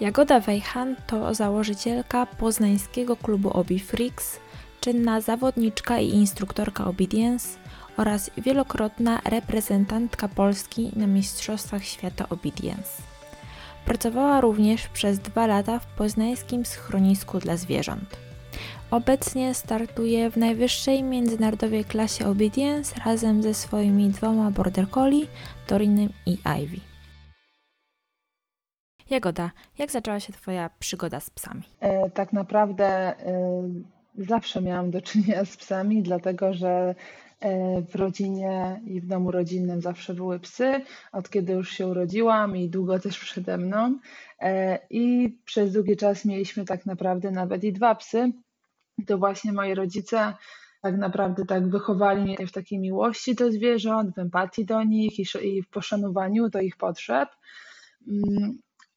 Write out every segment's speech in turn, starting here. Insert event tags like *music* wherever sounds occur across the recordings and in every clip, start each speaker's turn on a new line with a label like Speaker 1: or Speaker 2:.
Speaker 1: Jagoda Wejhan to założycielka poznańskiego klubu Obi Freaks, czynna zawodniczka i instruktorka Obedience oraz wielokrotna reprezentantka Polski na Mistrzostwach Świata Obedience. Pracowała również przez dwa lata w poznańskim schronisku dla zwierząt. Obecnie startuje w najwyższej międzynarodowej klasie Obedience razem ze swoimi dwoma border collie, Torinem i Ivy. Jagoda, jak zaczęła się Twoja przygoda z psami?
Speaker 2: E, tak naprawdę e, zawsze miałam do czynienia z psami, dlatego że e, w rodzinie i w domu rodzinnym zawsze były psy, od kiedy już się urodziłam i długo też przede mną. E, I przez długi czas mieliśmy tak naprawdę nawet i dwa psy. To właśnie moi rodzice tak naprawdę tak wychowali mnie w takiej miłości do zwierząt, w empatii do nich i w poszanowaniu do ich potrzeb.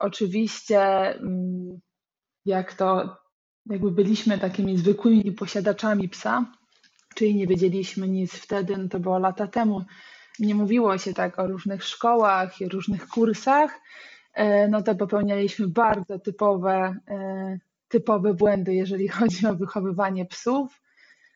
Speaker 2: Oczywiście, mm, jak to jakby byliśmy takimi zwykłymi posiadaczami psa, czyli nie wiedzieliśmy nic wtedy, no to było lata temu. Nie mówiło się tak o różnych szkołach i różnych kursach, e, no to popełnialiśmy bardzo typowe, e, typowe błędy, jeżeli chodzi o wychowywanie psów.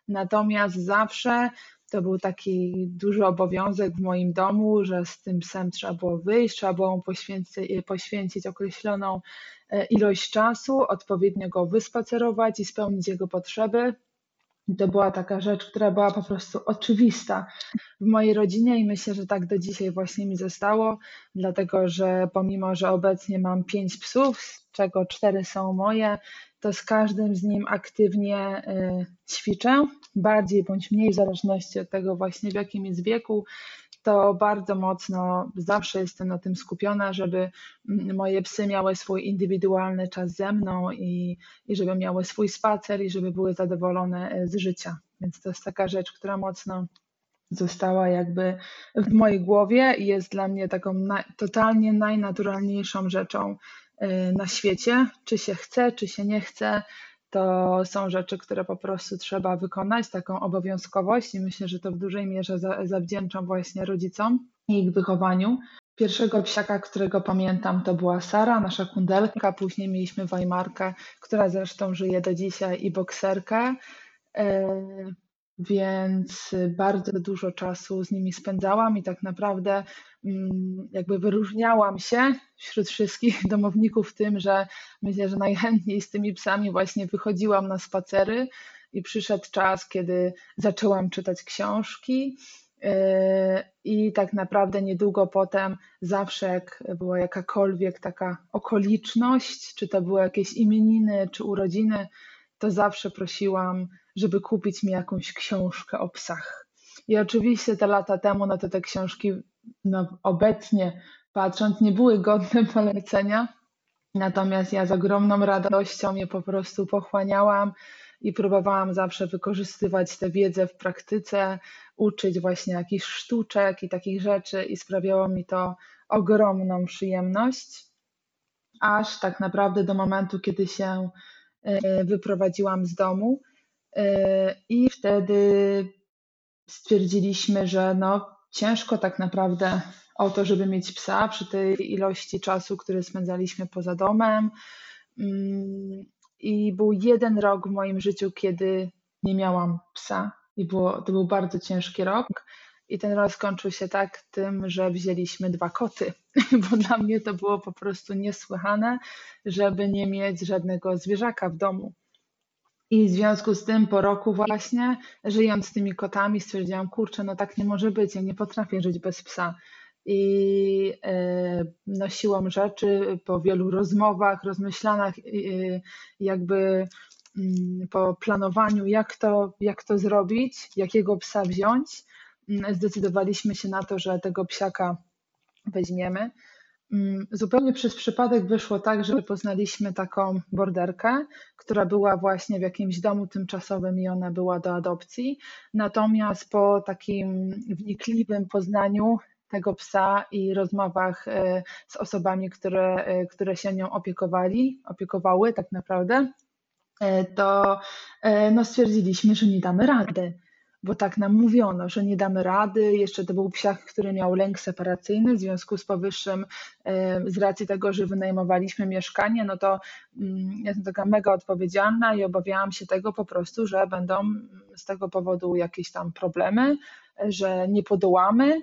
Speaker 2: Natomiast zawsze to był taki duży obowiązek w moim domu, że z tym psem trzeba było wyjść, trzeba było mu poświęcić, poświęcić określoną e, ilość czasu, odpowiednio go wyspacerować i spełnić jego potrzeby. To była taka rzecz, która była po prostu oczywista w mojej rodzinie i myślę, że tak do dzisiaj właśnie mi zostało, dlatego że pomimo, że obecnie mam pięć psów, z czego cztery są moje, to z każdym z nim aktywnie y, ćwiczę, bardziej bądź mniej w zależności od tego właśnie w jakim jest wieku, to bardzo mocno zawsze jestem na tym skupiona, żeby moje psy miały swój indywidualny czas ze mną i, i żeby miały swój spacer i żeby były zadowolone y, z życia. Więc to jest taka rzecz, która mocno została jakby w mojej głowie i jest dla mnie taką na, totalnie najnaturalniejszą rzeczą Y, na świecie, czy się chce, czy się nie chce. To są rzeczy, które po prostu trzeba wykonać, taką obowiązkowość, i myślę, że to w dużej mierze zawdzięczam właśnie rodzicom i ich wychowaniu. Pierwszego psiaka, którego pamiętam, to była Sara, nasza kundelka. Później mieliśmy Weimarkę, która zresztą żyje do dzisiaj, i bokserkę. Y, więc bardzo dużo czasu z nimi spędzałam i tak naprawdę mm, jakby wyróżniałam się wśród wszystkich *laughs* domowników tym, że myślę, że najchętniej z tymi psami właśnie wychodziłam na spacery i przyszedł czas, kiedy zaczęłam czytać książki. Yy, I tak naprawdę niedługo potem, zawsze jak była jakakolwiek taka okoliczność, czy to były jakieś imieniny, czy urodziny, to zawsze prosiłam żeby kupić mi jakąś książkę o psach. I oczywiście te lata temu, no to te książki no, obecnie patrząc nie były godne *laughs* polecenia, natomiast ja z ogromną radością je po prostu pochłaniałam i próbowałam zawsze wykorzystywać tę wiedzę w praktyce, uczyć właśnie jakichś sztuczek i takich rzeczy i sprawiało mi to ogromną przyjemność, aż tak naprawdę do momentu, kiedy się wyprowadziłam z domu E, I wtedy stwierdziliśmy, że no, ciężko tak naprawdę o to, żeby mieć psa przy tej ilości czasu, który spędzaliśmy poza domem. Mm, I był jeden rok w moim życiu, kiedy nie miałam psa, i było, to był bardzo ciężki rok. I ten rok skończył się tak tym, że wzięliśmy dwa koty, *laughs* bo dla mnie to było po prostu niesłychane, żeby nie mieć żadnego zwierzaka w domu. I w związku z tym po roku właśnie, żyjąc z tymi kotami, stwierdziłam, kurczę, no tak nie może być, ja nie potrafię żyć bez psa. I no, siłą rzeczy, po wielu rozmowach, rozmyślanach, jakby mm, po planowaniu, jak to, jak to zrobić, jakiego psa wziąć, zdecydowaliśmy się na to, że tego psiaka weźmiemy. Mm, zupełnie przez przypadek wyszło tak, że poznaliśmy taką borderkę, która była właśnie w jakimś domu tymczasowym i ona była do adopcji. Natomiast po takim wnikliwym poznaniu tego psa i rozmowach e, z osobami, które, e, które się nią opiekowali, opiekowały tak naprawdę, e, to no, stwierdziliśmy, że nie damy rady bo tak nam mówiono, że nie damy rady. Jeszcze to był psiak, który miał lęk separacyjny, w związku z powyższym, z racji tego, że wynajmowaliśmy mieszkanie, no to mm, jestem taka mega odpowiedzialna i obawiałam się tego po prostu, że będą z tego powodu jakieś tam problemy, że nie podołamy.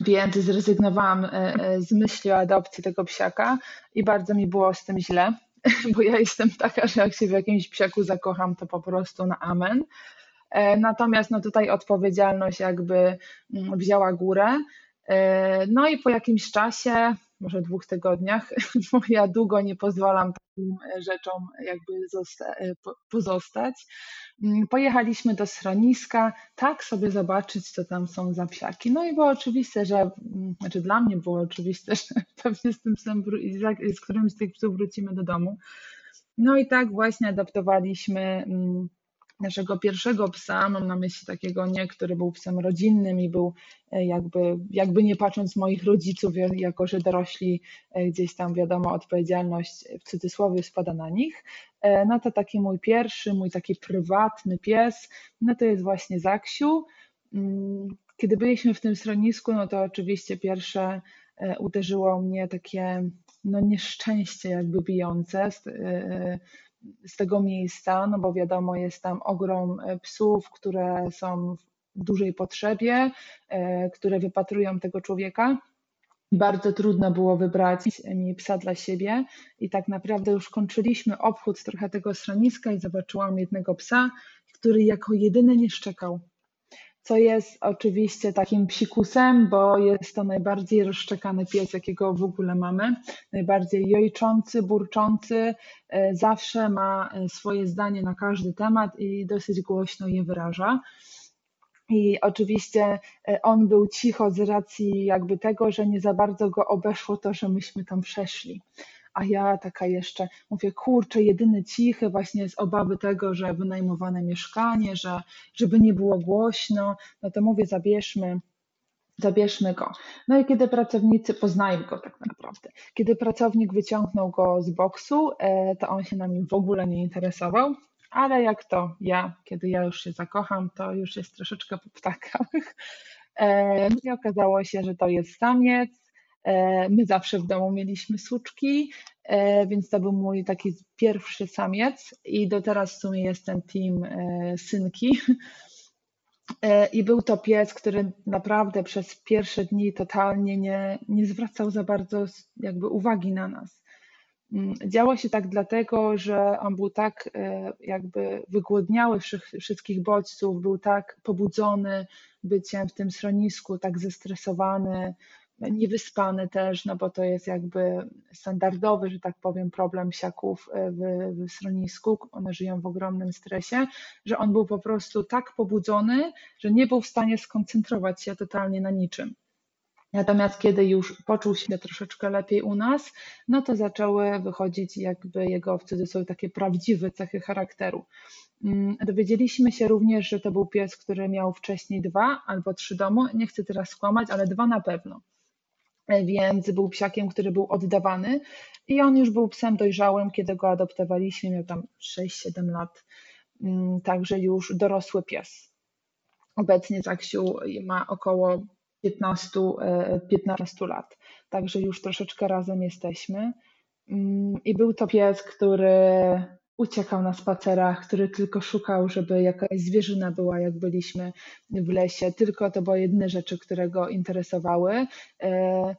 Speaker 2: Więc zrezygnowałam e, e, z myśli o adopcji tego psiaka i bardzo mi było z tym źle, *laughs* bo ja jestem taka, że jak się w jakimś psiaku zakocham, to po prostu na amen. E, natomiast no tutaj odpowiedzialność jakby mm, wzięła górę. E, no i po jakimś czasie, może dwóch tygodniach, bo *laughs* ja długo nie pozwalam takim rzeczom jakby e, pozostać. Mm, pojechaliśmy do schroniska, tak sobie zobaczyć, co tam są za psiaki. No i było oczywiste, że, mm, znaczy dla mnie było oczywiste, *laughs* że pewnie z tym psem, z którymś z tych psów wrócimy do domu. No i tak właśnie adaptowaliśmy naszego pierwszego psa, mam na myśli takiego nie, który był psem rodzinnym i był e, jakby, jakby nie patrząc moich rodziców, jako że dorośli e, gdzieś tam wiadomo, odpowiedzialność w cudzysłowie spada na nich, e, no to taki mój pierwszy, mój taki prywatny pies, no to jest właśnie Zaksiu. Mm, kiedy byliśmy w tym schronisku, no to oczywiście pierwsze uderzyło mnie takie no nieszczęście jakby bijące, z tego miejsca, no bo wiadomo, jest tam ogrom e, psów, które są w dużej potrzebie, e, które wypatrują tego człowieka. Bardzo trudno było wybrać mi psa dla siebie i tak naprawdę już kończyliśmy obchód trochę tego schroniska i zobaczyłam jednego psa, który jako jedyny nie szczekał co jest oczywiście takim psikusem, bo jest to najbardziej rozszczekany pies, jakiego w ogóle mamy. Najbardziej jojczący, burczący, e, zawsze ma e, swoje zdanie na każdy temat i dosyć głośno je wyraża. I oczywiście e, on był cicho z racji jakby tego, że nie za bardzo go obeszło to, że myśmy tam przeszli a ja taka jeszcze mówię, kurczę, jedyny cichy właśnie z obawy tego, że wynajmowane mieszkanie, że żeby nie było głośno, no to mówię, zabierzmy, zabierzmy go. No i kiedy pracownicy, poznajmy go tak naprawdę, kiedy pracownik wyciągnął go z boksu, e, to on się nami w ogóle nie interesował, ale jak to ja, kiedy ja już się zakocham, to już jest troszeczkę po ptakach. E, I okazało się, że to jest samiec, my zawsze w domu mieliśmy suczki, e, więc to był mój taki pierwszy samiec i do teraz w sumie jest ten team e, synki. I był to pies, który naprawdę przez pierwsze dni totalnie nie, nie zwracał za bardzo jakby uwagi na nas. Mm, działo się tak dlatego, że on był tak jakby wygłodniały wszystkich bodźców, był tak pobudzony byciem w tym schronisku, tak zestresowany, niewyspany też, no bo to jest jakby standardowy, że tak powiem, problem siaków e, w, w schronisku. One żyją w ogromnym stresie, że on był po prostu tak pobudzony, że nie był w stanie skoncentrować się totalnie na niczym. Natomiast kiedy już poczuł się troszeczkę lepiej u nas, no to zaczęły wychodzić jakby jego w cudzysłowie takie prawdziwe cechy charakteru. Mm, dowiedzieliśmy się również, że to był pies, który miał wcześniej dwa albo trzy domu. Nie chcę teraz skłamać, ale dwa na pewno więc był psiakiem, który był oddawany i on już był psem dojrzałym, kiedy go adoptowaliśmy, miał tam 6-7 lat, mm, także już dorosły pies. Obecnie Zaksiu ma około 15, 15 e, lat, także już troszeczkę razem jesteśmy. Mm, I był to pies, który uciekał na spacerach, który tylko szukał, żeby jakaś zwierzyna była, jak byliśmy w lesie. Tylko to były jedyne rzeczy, które go interesowały. E,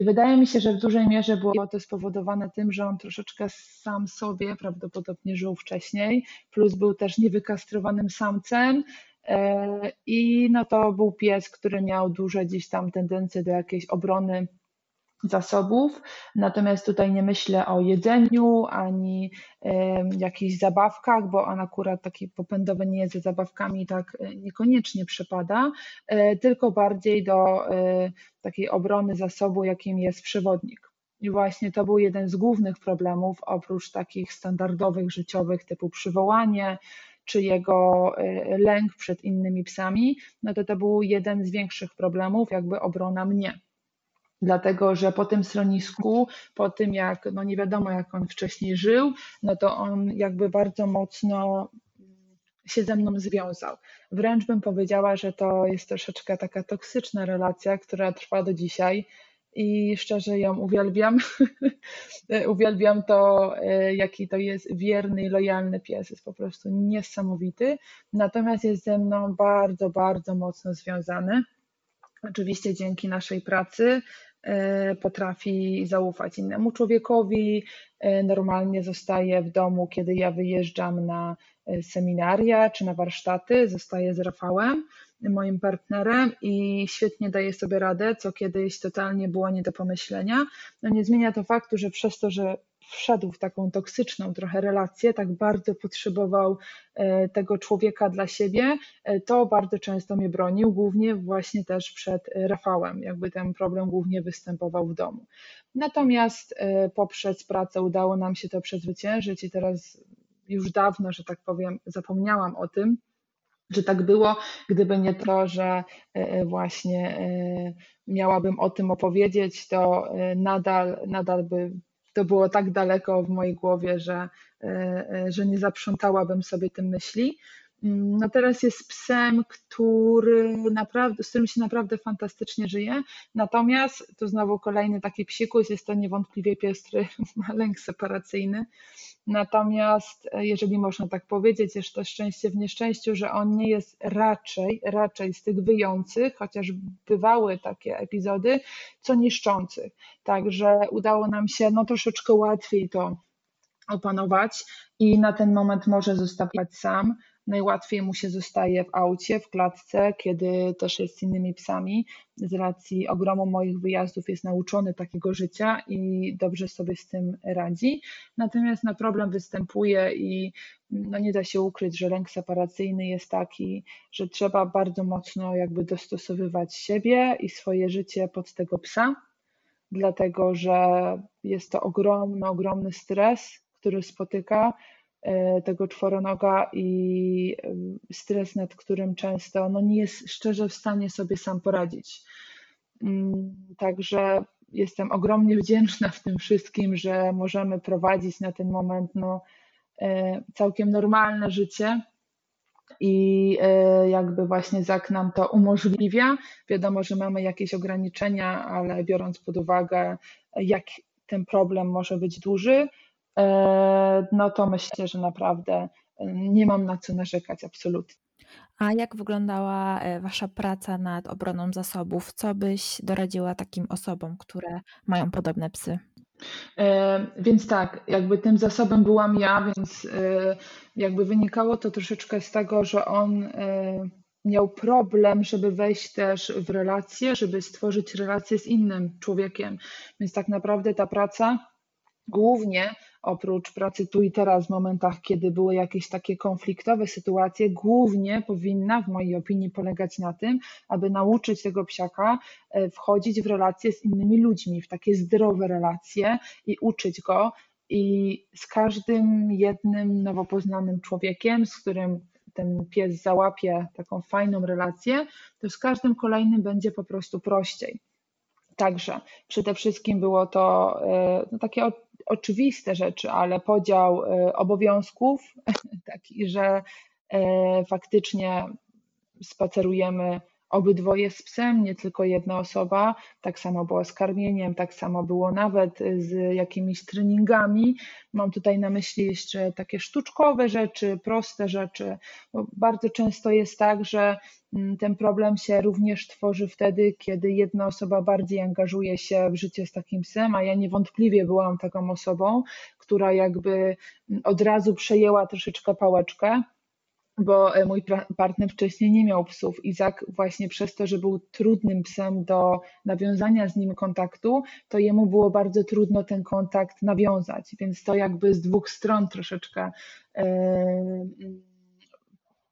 Speaker 2: wydaje mi się, że w dużej mierze było to spowodowane tym, że on troszeczkę sam sobie prawdopodobnie żył wcześniej, plus był też niewykastrowanym samcem. E, I no to był pies, który miał duże gdzieś tam tendencje do jakiejś obrony zasobów. Natomiast tutaj nie myślę o jedzeniu ani jakichś zabawkach, bo on akurat taki popędowy nie jest ze zabawkami, tak e, niekoniecznie przypada, e, tylko bardziej do e, takiej obrony zasobu, jakim jest przewodnik. I właśnie to był jeden z głównych problemów, oprócz takich standardowych, życiowych, typu przywołanie, czy jego lęk przed innymi psami, no to to był jeden z większych problemów, jakby obrona mnie dlatego że po tym schronisku, po tym jak no nie wiadomo jak on wcześniej żył, no to on jakby bardzo mocno się ze mną związał. Wręcz bym powiedziała, że to jest troszeczkę taka toksyczna relacja, która trwa do dzisiaj i szczerze ją uwielbiam. *laughs* uwielbiam to, e, jaki to jest wierny i lojalny pies. Jest po prostu niesamowity. Natomiast jest ze mną bardzo, bardzo mocno związany. Oczywiście dzięki naszej pracy potrafi zaufać innemu człowiekowi. E, normalnie zostaje w domu, kiedy ja wyjeżdżam na seminaria czy na warsztaty, zostaje z Rafałem moim partnerem i świetnie daje sobie radę, co kiedyś totalnie było nie do pomyślenia. No nie zmienia to faktu, że przez to, że wszedł w taką toksyczną trochę relację, tak bardzo potrzebował e, tego człowieka dla siebie, e, to bardzo często mnie bronił, głównie właśnie też przed Rafałem. Jakby ten problem głównie występował w domu. Natomiast e, poprzez pracę udało nam się to przezwyciężyć i teraz już dawno, że tak powiem, zapomniałam o tym, że tak było, gdyby nie to, że e, e, właśnie e, miałabym o tym opowiedzieć, to nadal, nadal by to było tak daleko w mojej głowie, że, że nie zaprzątałabym sobie tym myśli. Mm, no teraz jest psem, który naprawdę, z którym się naprawdę fantastycznie żyje. Natomiast tu znowu kolejny taki psikus, jest to niewątpliwie pies, *laughs* ma lęk separacyjny. Natomiast e, jeżeli można tak powiedzieć, jest to szczęście w nieszczęściu, że on nie jest raczej, raczej z tych wyjących, chociaż bywały takie epizody, co niszczących. Także udało nam się no troszeczkę łatwiej to opanować i na ten moment może zostawać sam najłatwiej mu się zostaje w aucie, w klatce, kiedy też jest z innymi psami. Z racji ogromu moich wyjazdów jest nauczony takiego życia i dobrze sobie z tym radzi. Natomiast na problem występuje i no nie da się ukryć, że lęk separacyjny jest taki, że trzeba bardzo mocno jakby dostosowywać siebie i swoje życie pod tego psa, dlatego że jest to ogromny, ogromny stres, który spotyka tego czworonoga i stres, nad którym często no, nie jest szczerze w stanie sobie sam poradzić. Mm, także jestem ogromnie wdzięczna w tym wszystkim, że możemy prowadzić na ten moment no, e, całkiem normalne życie i e, jakby właśnie ZAK nam to umożliwia. Wiadomo, że mamy jakieś ograniczenia, ale biorąc pod uwagę, jak ten problem może być duży, E, no to myślę, że naprawdę e, nie mam na co narzekać absolutnie.
Speaker 1: A jak wyglądała e, Wasza praca nad obroną zasobów? Co byś doradziła takim osobom, które mają podobne psy?
Speaker 2: Więc tak, jakby tym zasobem byłam ja, więc jakby wynikało to troszeczkę z tego, że on miał problem, żeby wejść też w relację, żeby stworzyć relację z innym człowiekiem. Więc tak naprawdę ta praca głównie oprócz pracy tu i teraz, w momentach, kiedy były jakieś takie konfliktowe sytuacje, głównie powinna, w mojej opinii, polegać na tym, aby nauczyć tego psiaka e, wchodzić w relacje z innymi ludźmi, w takie zdrowe relacje i uczyć go. I z każdym jednym nowo poznanym człowiekiem, z którym ten pies załapie taką fajną relację, to z każdym kolejnym będzie po prostu prościej. Także przede wszystkim było to e, no, takie oczywiste rzeczy, ale podział e, obowiązków, *laughs* taki, że e, faktycznie spacerujemy obydwoje z psem, nie tylko jedna osoba. Tak samo było z karmieniem, tak samo było nawet z jakimiś treningami. Mam tutaj na myśli jeszcze takie sztuczkowe rzeczy, proste rzeczy. Bo bardzo często jest tak, że mm, ten problem się również tworzy wtedy, kiedy jedna osoba bardziej angażuje się w życie z takim psem, a ja niewątpliwie byłam taką osobą, która jakby mm, od razu przejęła troszeczkę pałeczkę bo e, mój partner wcześniej nie miał psów. Izak właśnie przez to, że był trudnym psem do nawiązania z nim kontaktu, to jemu było bardzo trudno ten kontakt nawiązać, więc to jakby z dwóch stron troszeczkę yy,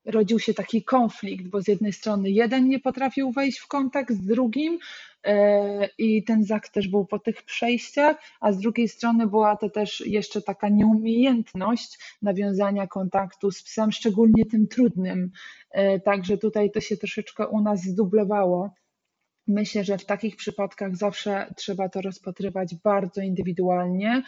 Speaker 2: rodził się taki konflikt, bo z jednej strony jeden nie potrafił wejść w kontakt z drugim e, i ten zak też był po tych przejściach, a z drugiej strony była to też jeszcze taka nieumiejętność nawiązania kontaktu z psem, szczególnie tym trudnym. E, także tutaj to się troszeczkę u nas zdublowało. Myślę, że w takich przypadkach zawsze trzeba to rozpatrywać bardzo indywidualnie,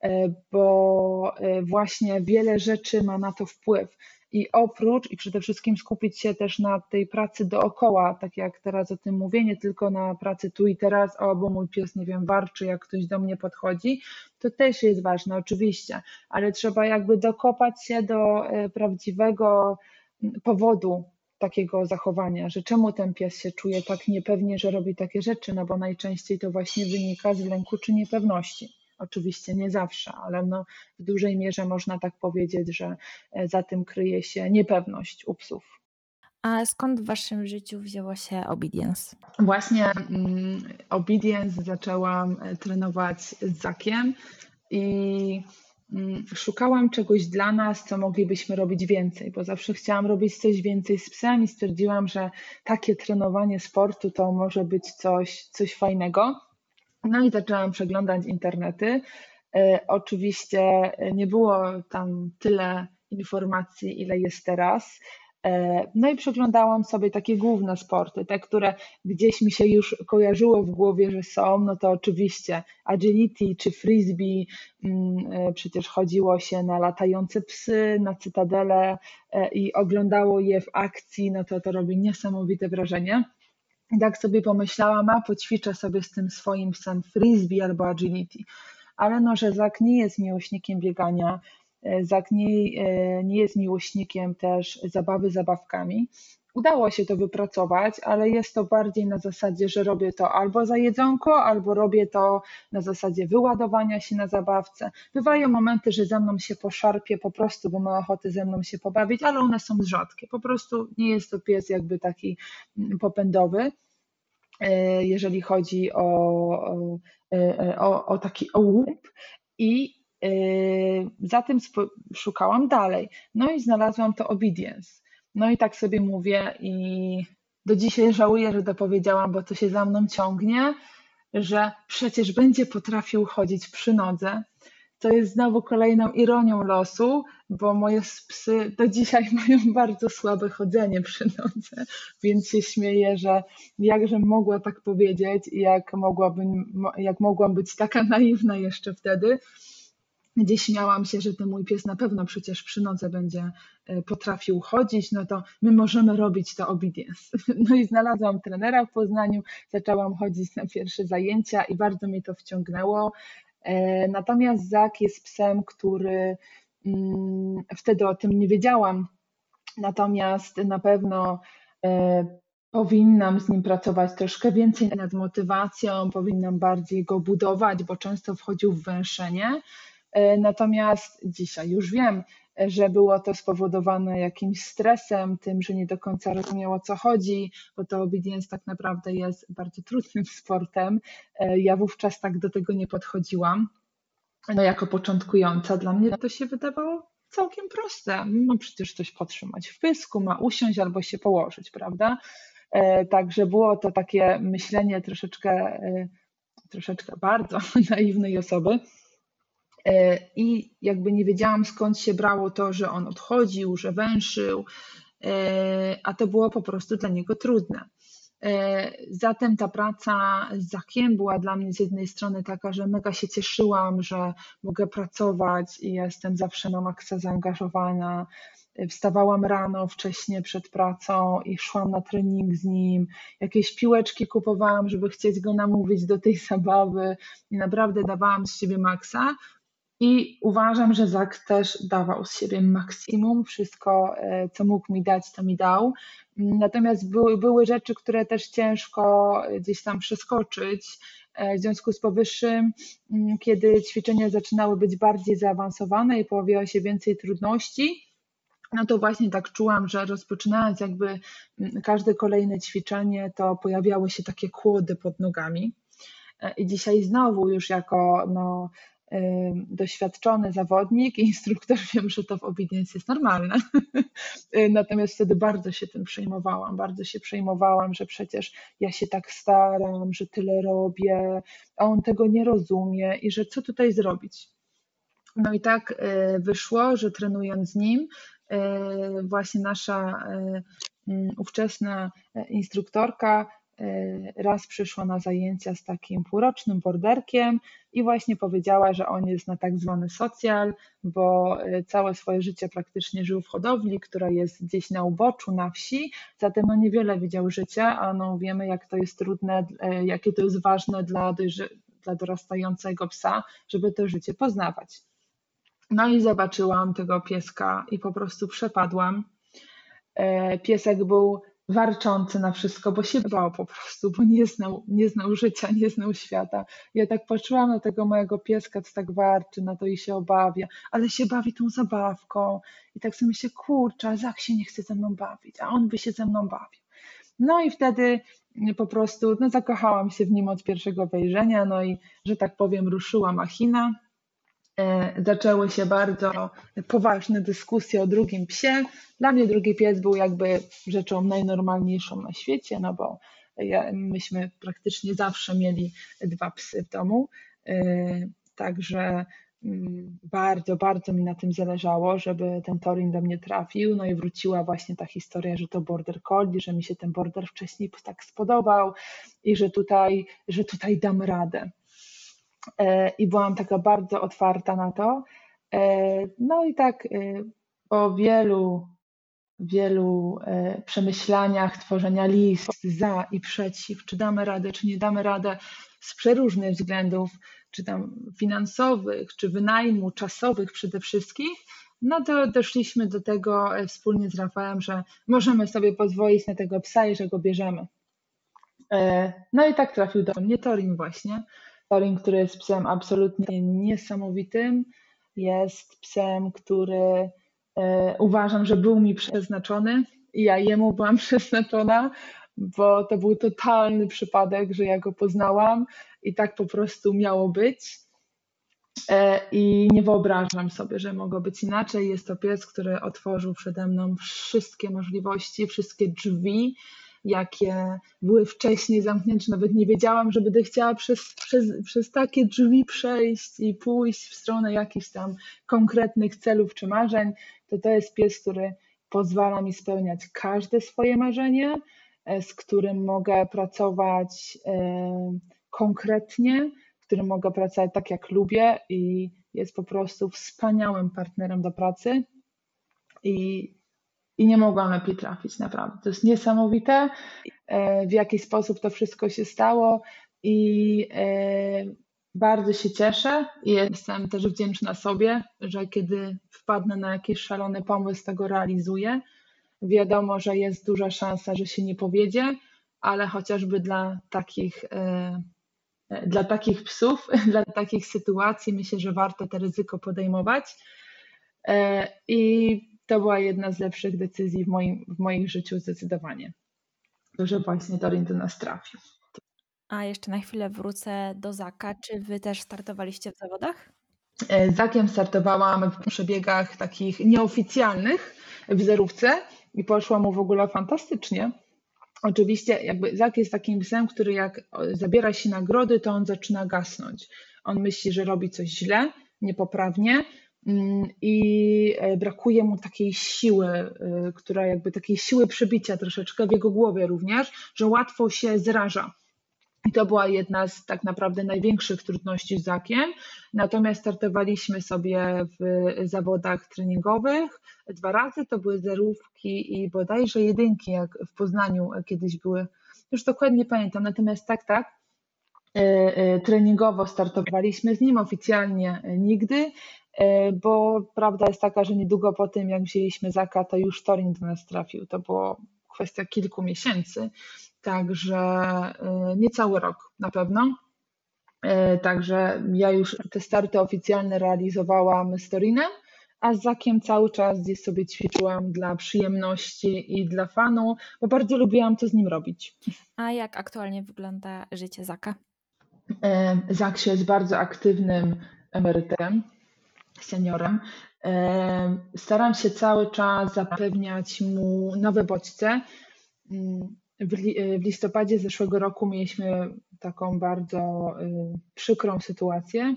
Speaker 2: e, bo właśnie wiele rzeczy ma na to wpływ i oprócz i przede wszystkim skupić się też na tej pracy dookoła, tak jak teraz o tym mówię, nie tylko na pracy tu i teraz, o, bo mój pies, nie wiem, warczy, jak ktoś do mnie podchodzi, to też jest ważne, oczywiście, ale trzeba jakby dokopać się do e, prawdziwego powodu takiego zachowania, że czemu ten pies się czuje tak niepewnie, że robi takie rzeczy, no bo najczęściej to właśnie wynika z lęku czy niepewności. Oczywiście nie zawsze, ale no w dużej mierze można tak powiedzieć, że e, za tym kryje się niepewność u psów.
Speaker 1: A skąd w waszym życiu wzięło się obedience?
Speaker 2: Właśnie mm, obedience zaczęłam e, trenować z Zakiem i mm, szukałam czegoś dla nas, co moglibyśmy robić więcej, bo zawsze chciałam robić coś więcej z psem i stwierdziłam, że takie trenowanie sportu to może być coś, coś fajnego. No i zaczęłam przeglądać internety. E, oczywiście nie było tam tyle informacji, ile jest teraz. E, no i przeglądałam sobie takie główne sporty, te, które gdzieś mi się już kojarzyło w głowie, że są, no to oczywiście agility czy frisbee, mm, e, przecież chodziło się na latające psy, na cytadele i oglądało je w akcji, no to to robi niesamowite wrażenie. I tak sobie pomyślałam, a poćwiczę sobie z tym swoim psem frisbee albo agility. Ale no, że Zak nie jest miłośnikiem biegania, e, Zak nie, e, nie jest miłośnikiem też zabawy zabawkami. Udało się to wypracować, ale jest to bardziej na zasadzie, że robię to albo za jedzonko, albo robię to na zasadzie wyładowania się na zabawce. Bywają momenty, że ze mną się poszarpie po prostu, bo ma ochotę ze mną się pobawić, ale one są rzadkie. Po prostu nie jest to pies jakby taki mm, popędowy. E, jeżeli chodzi o, e, o, o taki ołup i e, za tym szukałam dalej. No i znalazłam to obedience. No i tak sobie mówię i do dzisiaj żałuję, że to powiedziałam, bo to się za mną ciągnie, że przecież będzie potrafił chodzić przy nodze, to jest znowu kolejną ironią losu, bo moje psy do dzisiaj *laughs* mają bardzo słabe chodzenie przy nodze, więc się śmieję, że jakże mogła tak powiedzieć i jak, mogłabym, jak mogłam być taka naiwna jeszcze wtedy, gdzie śmiałam się, że ten mój pies na pewno przecież przy nodze będzie e, potrafił chodzić, no to my możemy robić to obedience. *laughs* No i znalazłam trenera w Poznaniu, zaczęłam chodzić na pierwsze zajęcia i bardzo mnie to wciągnęło. E, natomiast Zak jest psem, który mm, wtedy o tym nie wiedziałam. Natomiast na pewno e, powinnam z nim pracować troszkę więcej nad motywacją, powinnam bardziej go budować, bo często wchodził w węszenie. E, natomiast dzisiaj już wiem, że było to spowodowane jakimś stresem, tym, że nie do końca rozumiał o co chodzi, bo to obedience tak naprawdę jest bardzo trudnym *laughs* sportem. E, ja wówczas tak do tego nie podchodziłam. No jako początkująca dla mnie to się wydawało całkiem proste. No przecież coś podtrzymać w pysku, ma usiąść albo się położyć, prawda? E, także było to takie myślenie troszeczkę, troszeczkę bardzo *laughs* naiwnej osoby. E, i jakby nie wiedziałam skąd się brało to, że on odchodził, że węszył, e, a to było po prostu dla niego trudne. E, zatem ta praca z Zakiem była dla mnie z jednej strony taka, że mega się cieszyłam, że mogę pracować i jestem zawsze na maksa zaangażowana. Wstawałam rano wcześniej przed pracą i szłam na trening z nim. Jakieś piłeczki kupowałam, żeby chcieć go namówić do tej *laughs* zabawy i naprawdę dawałam z siebie maksa. I uważam, że Zak też dawał z siebie maksimum. Wszystko, e, co mógł mi dać, to mi dał. Natomiast były, były rzeczy, które też ciężko gdzieś tam przeskoczyć. E, w związku z powyższym, mm, kiedy ćwiczenia zaczynały być bardziej zaawansowane i pojawiało się więcej trudności, no to właśnie tak czułam, że rozpoczynając jakby mm, każde kolejne ćwiczenie, to pojawiały się takie kłody pod nogami. E, I dzisiaj znowu już jako no, doświadczony zawodnik i instruktor, *laughs* wiem, że to w obedience jest normalne. *laughs* Natomiast wtedy bardzo się tym przejmowałam, bardzo się przejmowałam, że przecież ja się tak staram, że tyle robię, a on tego nie rozumie i że co tutaj zrobić. No i tak y, wyszło, że trenując z nim, y, właśnie nasza y, ówczesna instruktorka raz przyszła na zajęcia z takim półrocznym borderkiem i właśnie powiedziała, że on jest na tak zwany socjal, bo całe swoje życie praktycznie żył w hodowli, która jest gdzieś na uboczu, na wsi, zatem no niewiele widział życia, a no wiemy jak to jest trudne, jakie to jest ważne dla, dla dorastającego psa, żeby to życie poznawać. No i zobaczyłam tego pieska i po prostu przepadłam. E, piesek był warczący na wszystko, bo się bał po prostu, bo nie znał, nie znał życia, nie znał świata. Ja tak patrzyłam na tego mojego pieska, co tak warczy na to i się obawia, ale się bawi tą zabawką. I tak sobie myślę, kurczę, Zach się nie chce ze mną bawić, a on by się ze mną bawił. No i wtedy po prostu no, zakochałam się w nim od pierwszego wejrzenia, no i, że tak powiem, ruszyła machina. E, zaczęły się bardzo poważne dyskusje o drugim psie. Dla mnie drugi pies był jakby rzeczą najnormalniejszą na świecie, no bo myśmy praktycznie zawsze mieli dwa psy w domu. E, także mm, bardzo, bardzo mi na tym zależało, żeby ten Torin do mnie trafił. No i wróciła właśnie ta historia, że to border collie, że mi się ten border wcześniej tak spodobał i że tutaj, że tutaj dam radę. E, i byłam taka bardzo otwarta na to. E, no i tak e, po wielu, wielu przemyślaniach, tworzenia list za i przeciw, czy damy radę, czy nie damy radę z przeróżnych względów, czy tam finansowych, czy wynajmu, czasowych przede wszystkim, no to doszliśmy do tego wspólnie z Rafałem, że możemy sobie pozwolić na tego psa i że go bierzemy. No i tak trafił do mnie Torin właśnie. Torin, który jest psem absolutnie niesamowitym, jest psem, który e, uważam, że był mi przeznaczony i ja jemu byłam *laughs* przeznaczona, bo to był totalny przypadek, że ja go poznałam i tak po prostu miało być. E, I nie wyobrażam sobie, że mogło być inaczej. Jest to pies, który otworzył przede mną wszystkie możliwości, wszystkie drzwi, jakie były wcześniej zamknięte, nawet nie wiedziałam, że będę chciała przez, przez, przez takie drzwi przejść i pójść w stronę jakichś tam konkretnych celów czy marzeń, to to jest pies, który pozwala mi spełniać każde swoje marzenie, e, z którym mogę pracować e, konkretnie, którym mogę pracować tak, jak lubię i jest po prostu wspaniałym partnerem do pracy. I i nie mogłam lepiej trafić, naprawdę. To jest niesamowite, e, w jaki sposób to wszystko się stało i e, bardzo się cieszę i jestem też wdzięczna sobie, że kiedy wpadnę na jakiś szalony pomysł, tego realizuję. Wiadomo, że jest duża szansa, że się nie powiedzie, ale chociażby dla takich, e, dla takich psów, *laughs* dla takich sytuacji myślę, że warto to ryzyko podejmować. I to była jedna z lepszych decyzji w moim, w moim życiu zdecydowanie. To, że właśnie Dorin do nas trafił.
Speaker 1: A jeszcze na chwilę wrócę do Zaka. Czy wy też startowaliście w zawodach?
Speaker 2: E, z Zakiem startowałam w przebiegach takich nieoficjalnych w zerówce i poszło mu w ogóle fantastycznie. Oczywiście jakby Zak jest takim psem, który jak zabiera się nagrody, to on zaczyna gasnąć. On myśli, że robi coś źle, niepoprawnie, i e, brakuje mu takiej siły, e, która jakby takiej siły przebicia troszeczkę w jego głowie również, że łatwo się zraża. I to była jedna z tak naprawdę największych trudności z Zakiem. Natomiast startowaliśmy sobie w zawodach treningowych dwa razy. To były zerówki i bodajże jedynki, jak w Poznaniu kiedyś były. Już dokładnie pamiętam. Natomiast tak, tak, e, treningowo startowaliśmy z nim, oficjalnie nigdy. E, bo prawda jest taka, że niedługo po tym, jak wzięliśmy Zaka, to już Torin do nas trafił. To było kwestia kilku miesięcy, także e, niecały rok na pewno. E, także ja już te starty oficjalne realizowałam z Torinem, a z Zakiem cały czas gdzieś sobie ćwiczyłam dla przyjemności i dla fanu, bo bardzo lubiłam to z nim robić.
Speaker 1: A jak aktualnie wygląda życie Zaka?
Speaker 2: Zak jest bardzo aktywnym emerytem seniorem, staram się cały czas zapewniać mu nowe bodźce. Mm, w listopadzie zeszłego roku mieliśmy taką bardzo y, przykrą sytuację,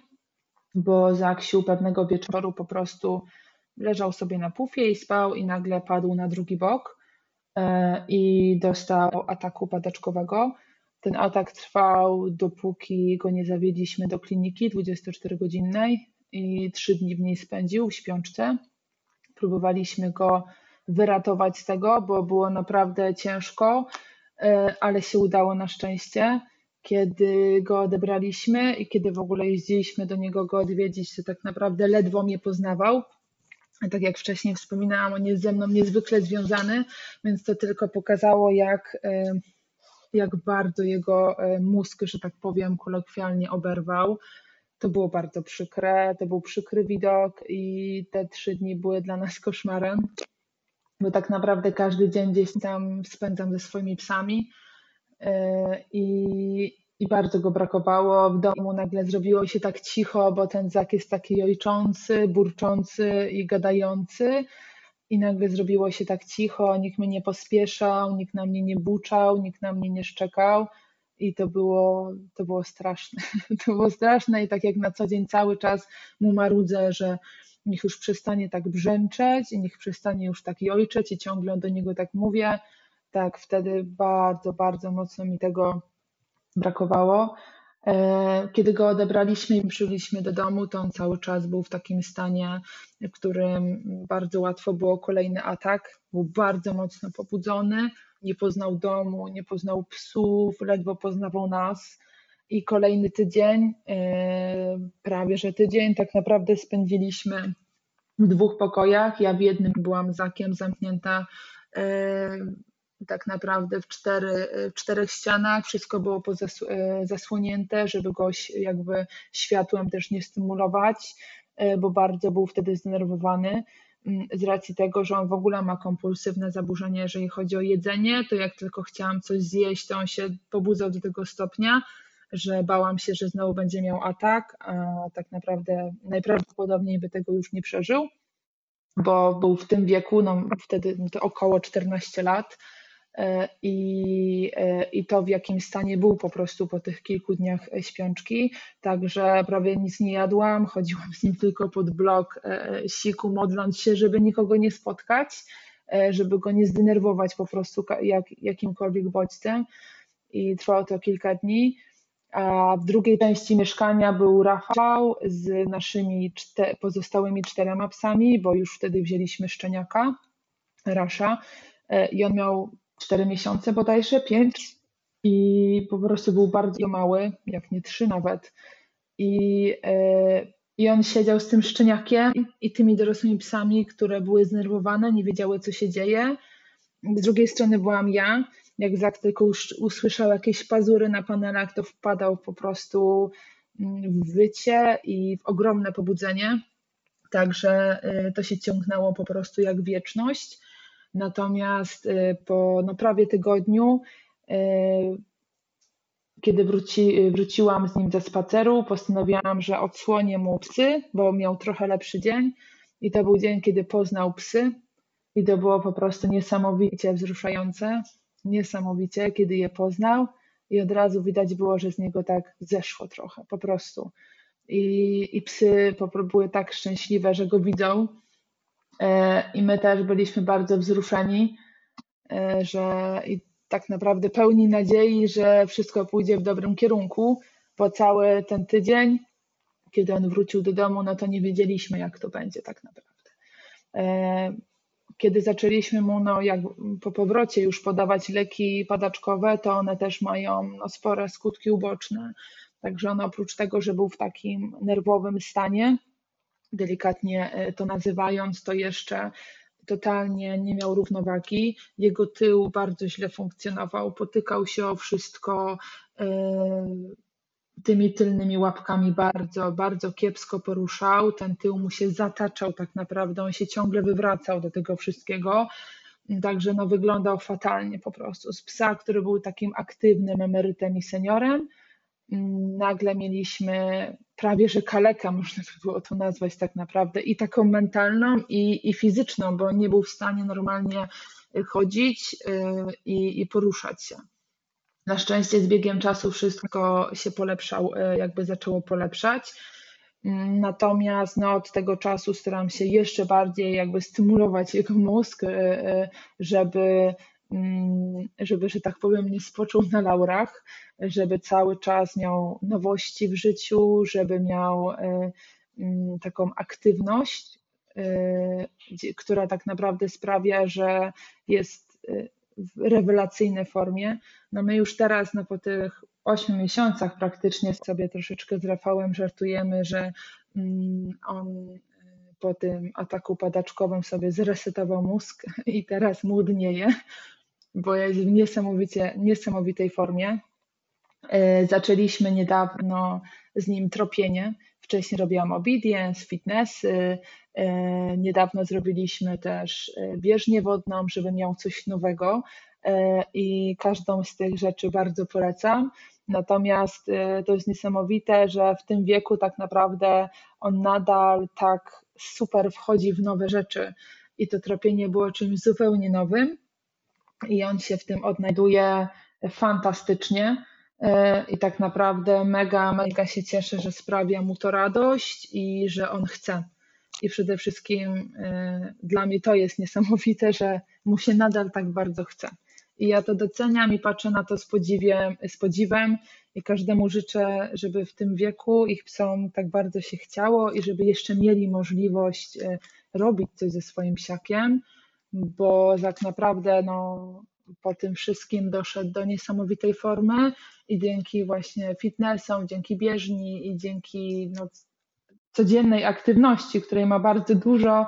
Speaker 2: bo Zaksiu pewnego wieczoru po prostu leżał sobie na pufie i spał i nagle padł na drugi bok e, i dostał ataku padaczkowego. ten atak trwał, dopóki go nie zawiedliśmy do kliniki 24-godzinnej i trzy dni w niej spędził w śpiączce. Próbowaliśmy go wyratować z tego, bo było naprawdę ciężko, e, ale się udało na szczęście. Kiedy go odebraliśmy i kiedy w ogóle jeździliśmy do niego go odwiedzić, to tak naprawdę ledwo mnie poznawał. Tak jak wcześniej wspominałam, on jest ze mną niezwykle związany, więc to tylko pokazało, jak, e, jak bardzo jego e, mózg, że tak powiem, kolokwialnie oberwał. To było bardzo przykre, to był przykry widok i te trzy dni były dla nas koszmarem, bo tak naprawdę każdy dzień gdzieś tam spędzam ze swoimi psami e, i, i bardzo go brakowało. W domu nagle zrobiło się tak cicho, bo ten Zak jest taki ojczący, burczący i gadający. I nagle zrobiło się tak cicho, nikt mnie nie pospieszał, nikt na mnie nie buczał, nikt na mnie nie szczekał. I to było, to było straszne. *laughs* To było straszne i tak jak na co dzień cały czas mu marudzę, że niech już przestanie tak brzęczeć i niech przestanie już tak ojczeć i ciągle do niego tak mówię. Tak, wtedy bardzo, bardzo mocno mi tego brakowało. E, kiedy go odebraliśmy i przybyliśmy do domu, to on cały czas był w takim stanie, w którym bardzo łatwo było kolejny atak. Był bardzo mocno pobudzony, nie poznał domu, nie poznał psów, ledwo poznawał nas. I kolejny tydzień, e, prawie że tydzień, tak naprawdę spędziliśmy w dwóch pokojach. Ja w jednym byłam zakiem zamknięta e, tak naprawdę w, cztery, w czterech ścianach, wszystko było e, zasłonięte, żeby go jakby światłem też nie stymulować, e, bo bardzo był wtedy zdenerwowany mm, z racji tego, że on w ogóle ma kompulsywne zaburzenie, jeżeli chodzi o jedzenie, to jak tylko chciałam coś zjeść, to on się pobudzał do tego stopnia, że bałam się, że znowu będzie miał atak, a tak naprawdę najprawdopodobniej by tego już nie przeżył, bo był w tym wieku, no wtedy to około 14 lat, i, e, i to w jakim stanie był po prostu po tych kilku dniach śpiączki. Także prawie nic nie jadłam, chodziłam z nim tylko pod blok e, siku, modląc się, żeby nikogo nie spotkać, żeby go nie zdenerwować po prostu jak, jakimkolwiek bodźcem. I trwało to kilka dni. A w drugiej części mieszkania był Rafał z naszymi czte, pozostałymi czterema psami, bo już wtedy wzięliśmy szczeniaka, Rasza, i on miał 4 miesiące bodajże, 5 i po prostu był bardzo mały, jak nie 3 nawet. I, e, I on siedział z tym szczeniakiem i tymi dorosłymi psami, które były znerwowane, nie wiedziały, co się dzieje. Z drugiej strony byłam ja. Jak Zak tylko usłyszał jakieś pazury na panelach, to wpadał po prostu mm, w wycie i w ogromne pobudzenie. Także e, to się ciągnęło po prostu jak wieczność. Natomiast y, po no, prawie tygodniu, y, kiedy wróci, wróciłam z nim ze spaceru, postanowiłam, że odsłonię mu psy, bo miał trochę lepszy dzień. I to był dzień, kiedy poznał psy. I to było po prostu niesamowicie wzruszające. Niesamowicie, kiedy je poznał. I od razu widać było, że z niego tak zeszło trochę, po prostu. I, i psy były tak szczęśliwe, że go widzą I my też byliśmy bardzo wzruszeni, e, że i tak naprawdę pełni nadziei, że wszystko pójdzie w dobrym kierunku, bo cały ten tydzień, kiedy on wrócił do domu, no to nie wiedzieliśmy, jak to będzie tak naprawdę. E, kiedy zaczęliśmy mu, no jak po powrocie już podawać leki padaczkowe, to one też mają no, spore skutki uboczne. Także on oprócz tego, że był w takim nerwowym stanie, delikatnie e, to nazywając, to jeszcze totalnie nie miał równowagi. Jego tył bardzo źle funkcjonował, potykał się o wszystko. E, tymi tylnymi łapkami bardzo, bardzo kiepsko poruszał. Ten tył mu się zataczał tak naprawdę, on się ciągle wywracał do tego wszystkiego. Także no, wyglądał fatalnie po prostu. Z psa, który był takim aktywnym emerytem i seniorem, nagle mieliśmy prawie że kalekę, można by było to nazwać tak naprawdę, i taką mentalną, i, i fizyczną, bo nie był w stanie normalnie chodzić y, i, i poruszać się. Na szczęście z biegiem czasu wszystko się polepszał, y, jakby zaczęło polepszać. Natomiast no, od tego czasu staram się jeszcze bardziej jakby stymulować jego mózg, y, żeby żeby, że tak powiem, nie spoczął na laurach, żeby cały czas miał nowości w życiu, żeby miał e, mm, taką aktywność, e, która tak naprawdę sprawia, że jest w rewelacyjnej formie. No my już teraz, no po tych ośmiu miesiącach praktycznie sobie troszeczkę z Rafałem żartujemy, że mm, on po tym ataku padaczkowym sobie zresetował mózg i teraz młodnieje, bo jest w niesamowicie, niesamowitej formie. Y, zaczęliśmy niedawno z nim tropienie. Wcześniej robiłam obedience, fitnessy. Y, niedawno zrobiliśmy też bieżnię wodną, żeby miał coś nowego i każdą z tych rzeczy bardzo polecam. Natomiast to jest niesamowite, że w tym wieku tak naprawdę on nadal tak super wchodzi w nowe rzeczy i to tropienie było czymś zupełnie nowym i on się w tym odnajduje fantastycznie. Y, I tak naprawdę mega, mega się cieszę, że sprawia mu to radość i że on chce. I przede wszystkim y, dla mnie to jest niesamowite, że mu się nadal tak bardzo chce. I ja to doceniam i patrzę na to z podziwem, z podziwem i każdemu życzę, żeby w tym wieku ich psom tak bardzo się chciało i żeby jeszcze mieli możliwość e, robić coś ze swoim psiakiem, bo tak naprawdę no, po tym wszystkim doszedł do niesamowitej formy i dzięki właśnie fitnessom, dzięki bieżni i dzięki no, codziennej aktywności, której ma bardzo dużo,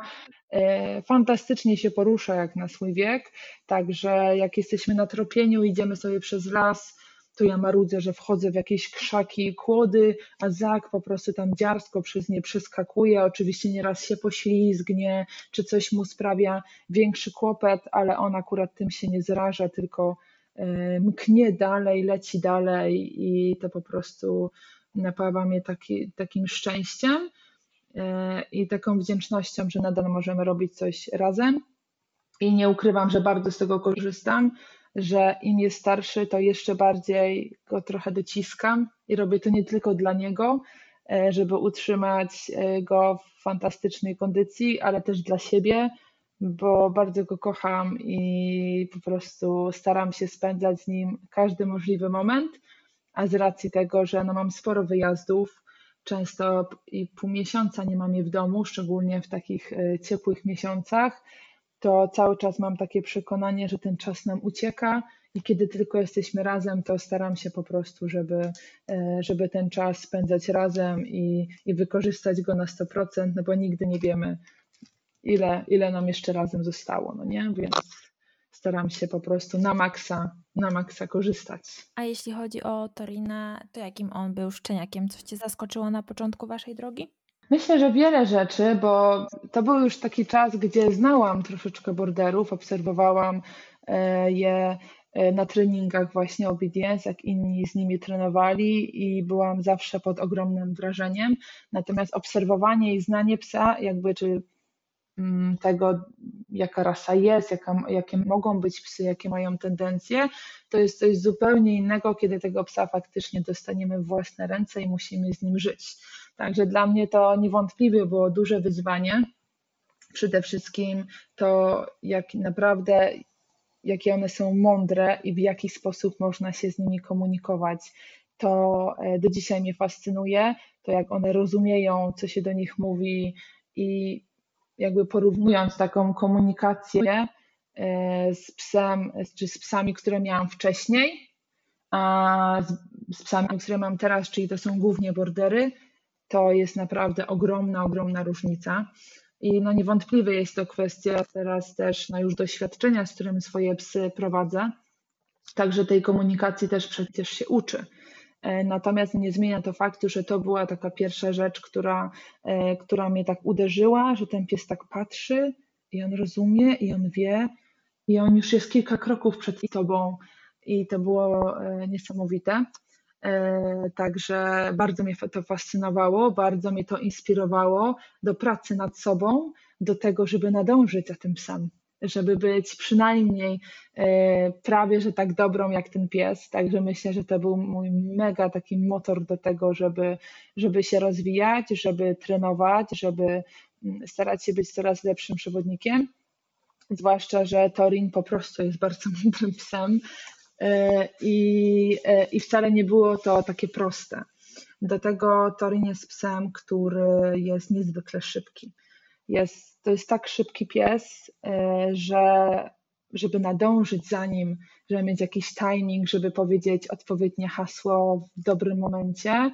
Speaker 2: e, fantastycznie się porusza jak na swój wiek. Także jak jesteśmy na tropieniu, idziemy sobie przez las, to ja marudzę, że wchodzę w jakieś krzaki i kłody, a Zak po prostu tam dziarsko przez nie przeskakuje. Oczywiście nieraz się poślizgnie, czy coś mu sprawia większy kłopot, ale on akurat tym się nie zraża, tylko e, mknie dalej, leci dalej i to po prostu napawa mnie taki, takim szczęściem e, i taką wdzięcznością, że nadal możemy robić coś razem. I nie ukrywam, że bardzo z tego korzystam, że im jest starszy, to jeszcze bardziej go trochę dociskam i robię to nie tylko dla niego, e, żeby utrzymać e, go w fantastycznej kondycji, ale też dla siebie, bo bardzo go kocham i po prostu staram się spędzać z nim każdy możliwy moment a z racji tego, że no mam sporo wyjazdów, często i pół miesiąca nie mam je w domu, szczególnie w takich e, ciepłych miesiącach, to cały czas mam takie przekonanie, że ten czas nam ucieka i kiedy tylko jesteśmy razem, to staram się po prostu, żeby, e, żeby ten czas spędzać razem i, i wykorzystać go na 100%, no bo nigdy nie wiemy, ile, ile nam jeszcze razem zostało, no nie? Więc staram się po prostu na maksa, na maksa korzystać.
Speaker 1: A jeśli chodzi o Torina, to jakim on był szczeniakiem? Coś Cię zaskoczyło na początku Waszej drogi?
Speaker 2: Myślę, że wiele rzeczy, bo to był już taki czas, gdzie znałam troszeczkę borderów, obserwowałam e, je e, na treningach właśnie obedience, jak inni z nimi trenowali i byłam zawsze pod ogromnym wrażeniem. Natomiast obserwowanie i znanie psa, jakby czy Mm, tego, jaka rasa jest, jaka, jakie mogą być psy, jakie mają tendencje, to jest coś zupełnie innego, kiedy tego psa faktycznie dostaniemy w własne ręce i musimy z nim żyć. Także dla mnie to niewątpliwie było duże wyzwanie. Przede wszystkim to, jak naprawdę, jakie one są mądre i w jaki sposób można się z nimi komunikować. To e, do dzisiaj mnie fascynuje, to jak one rozumieją, co się do nich mówi i jakby porównując taką komunikację e, z psem, czy z psami, które miałam wcześniej, a z psami, które mam teraz, czyli to są głównie bordery, to jest naprawdę ogromna, ogromna różnica. I no niewątpliwie jest to kwestia teraz też no już doświadczenia, z którym swoje psy prowadzę. Także tej komunikacji też przecież się uczy. E, natomiast nie zmienia to faktu, że to była taka pierwsza rzecz, która, e, która mnie tak uderzyła, że ten pies tak patrzy i on rozumie i on wie i on już jest kilka kroków przed tobą i to było e, niesamowite. Także bardzo mnie to fascynowało, bardzo mnie to inspirowało do pracy nad sobą, do tego, żeby nadążyć za tym psem żeby być przynajmniej e, prawie, że tak dobrą jak ten pies. Także myślę, że to był mój mega taki motor do tego, żeby, żeby się rozwijać, żeby trenować, żeby mm, starać się być coraz lepszym przewodnikiem. zwłaszcza, że Torin po prostu jest bardzo *laughs* mądrym psem i, i wcale nie było to takie proste. Do tego Torin jest psem, który jest niezwykle szybki. Jest, to jest tak szybki pies, że żeby nadążyć za nim, żeby mieć jakiś timing, żeby powiedzieć odpowiednie hasło w dobrym momencie,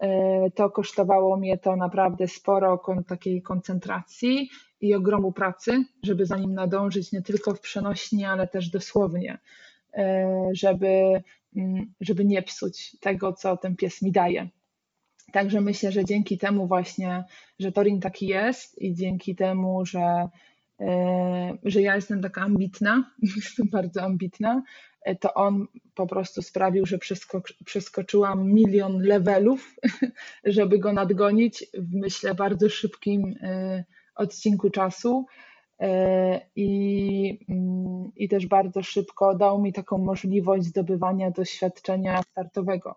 Speaker 2: e, to kosztowało mnie to naprawdę sporo takiej koncentracji i ogromu pracy, żeby za nim nadążyć nie tylko w przenośni, ale też dosłownie, e, żeby, mm, żeby nie psuć tego, co ten pies mi daje. Także myślę, że dzięki temu właśnie, że Torin taki jest i dzięki temu, że E, że ja jestem taka ambitna, *laughs* jestem bardzo ambitna, e, to on po prostu sprawił, że przeskoczyłam milion levelów, *laughs* żeby go nadgonić w myślę bardzo szybkim e, odcinku czasu. I, I też bardzo szybko dał mi taką możliwość zdobywania doświadczenia startowego,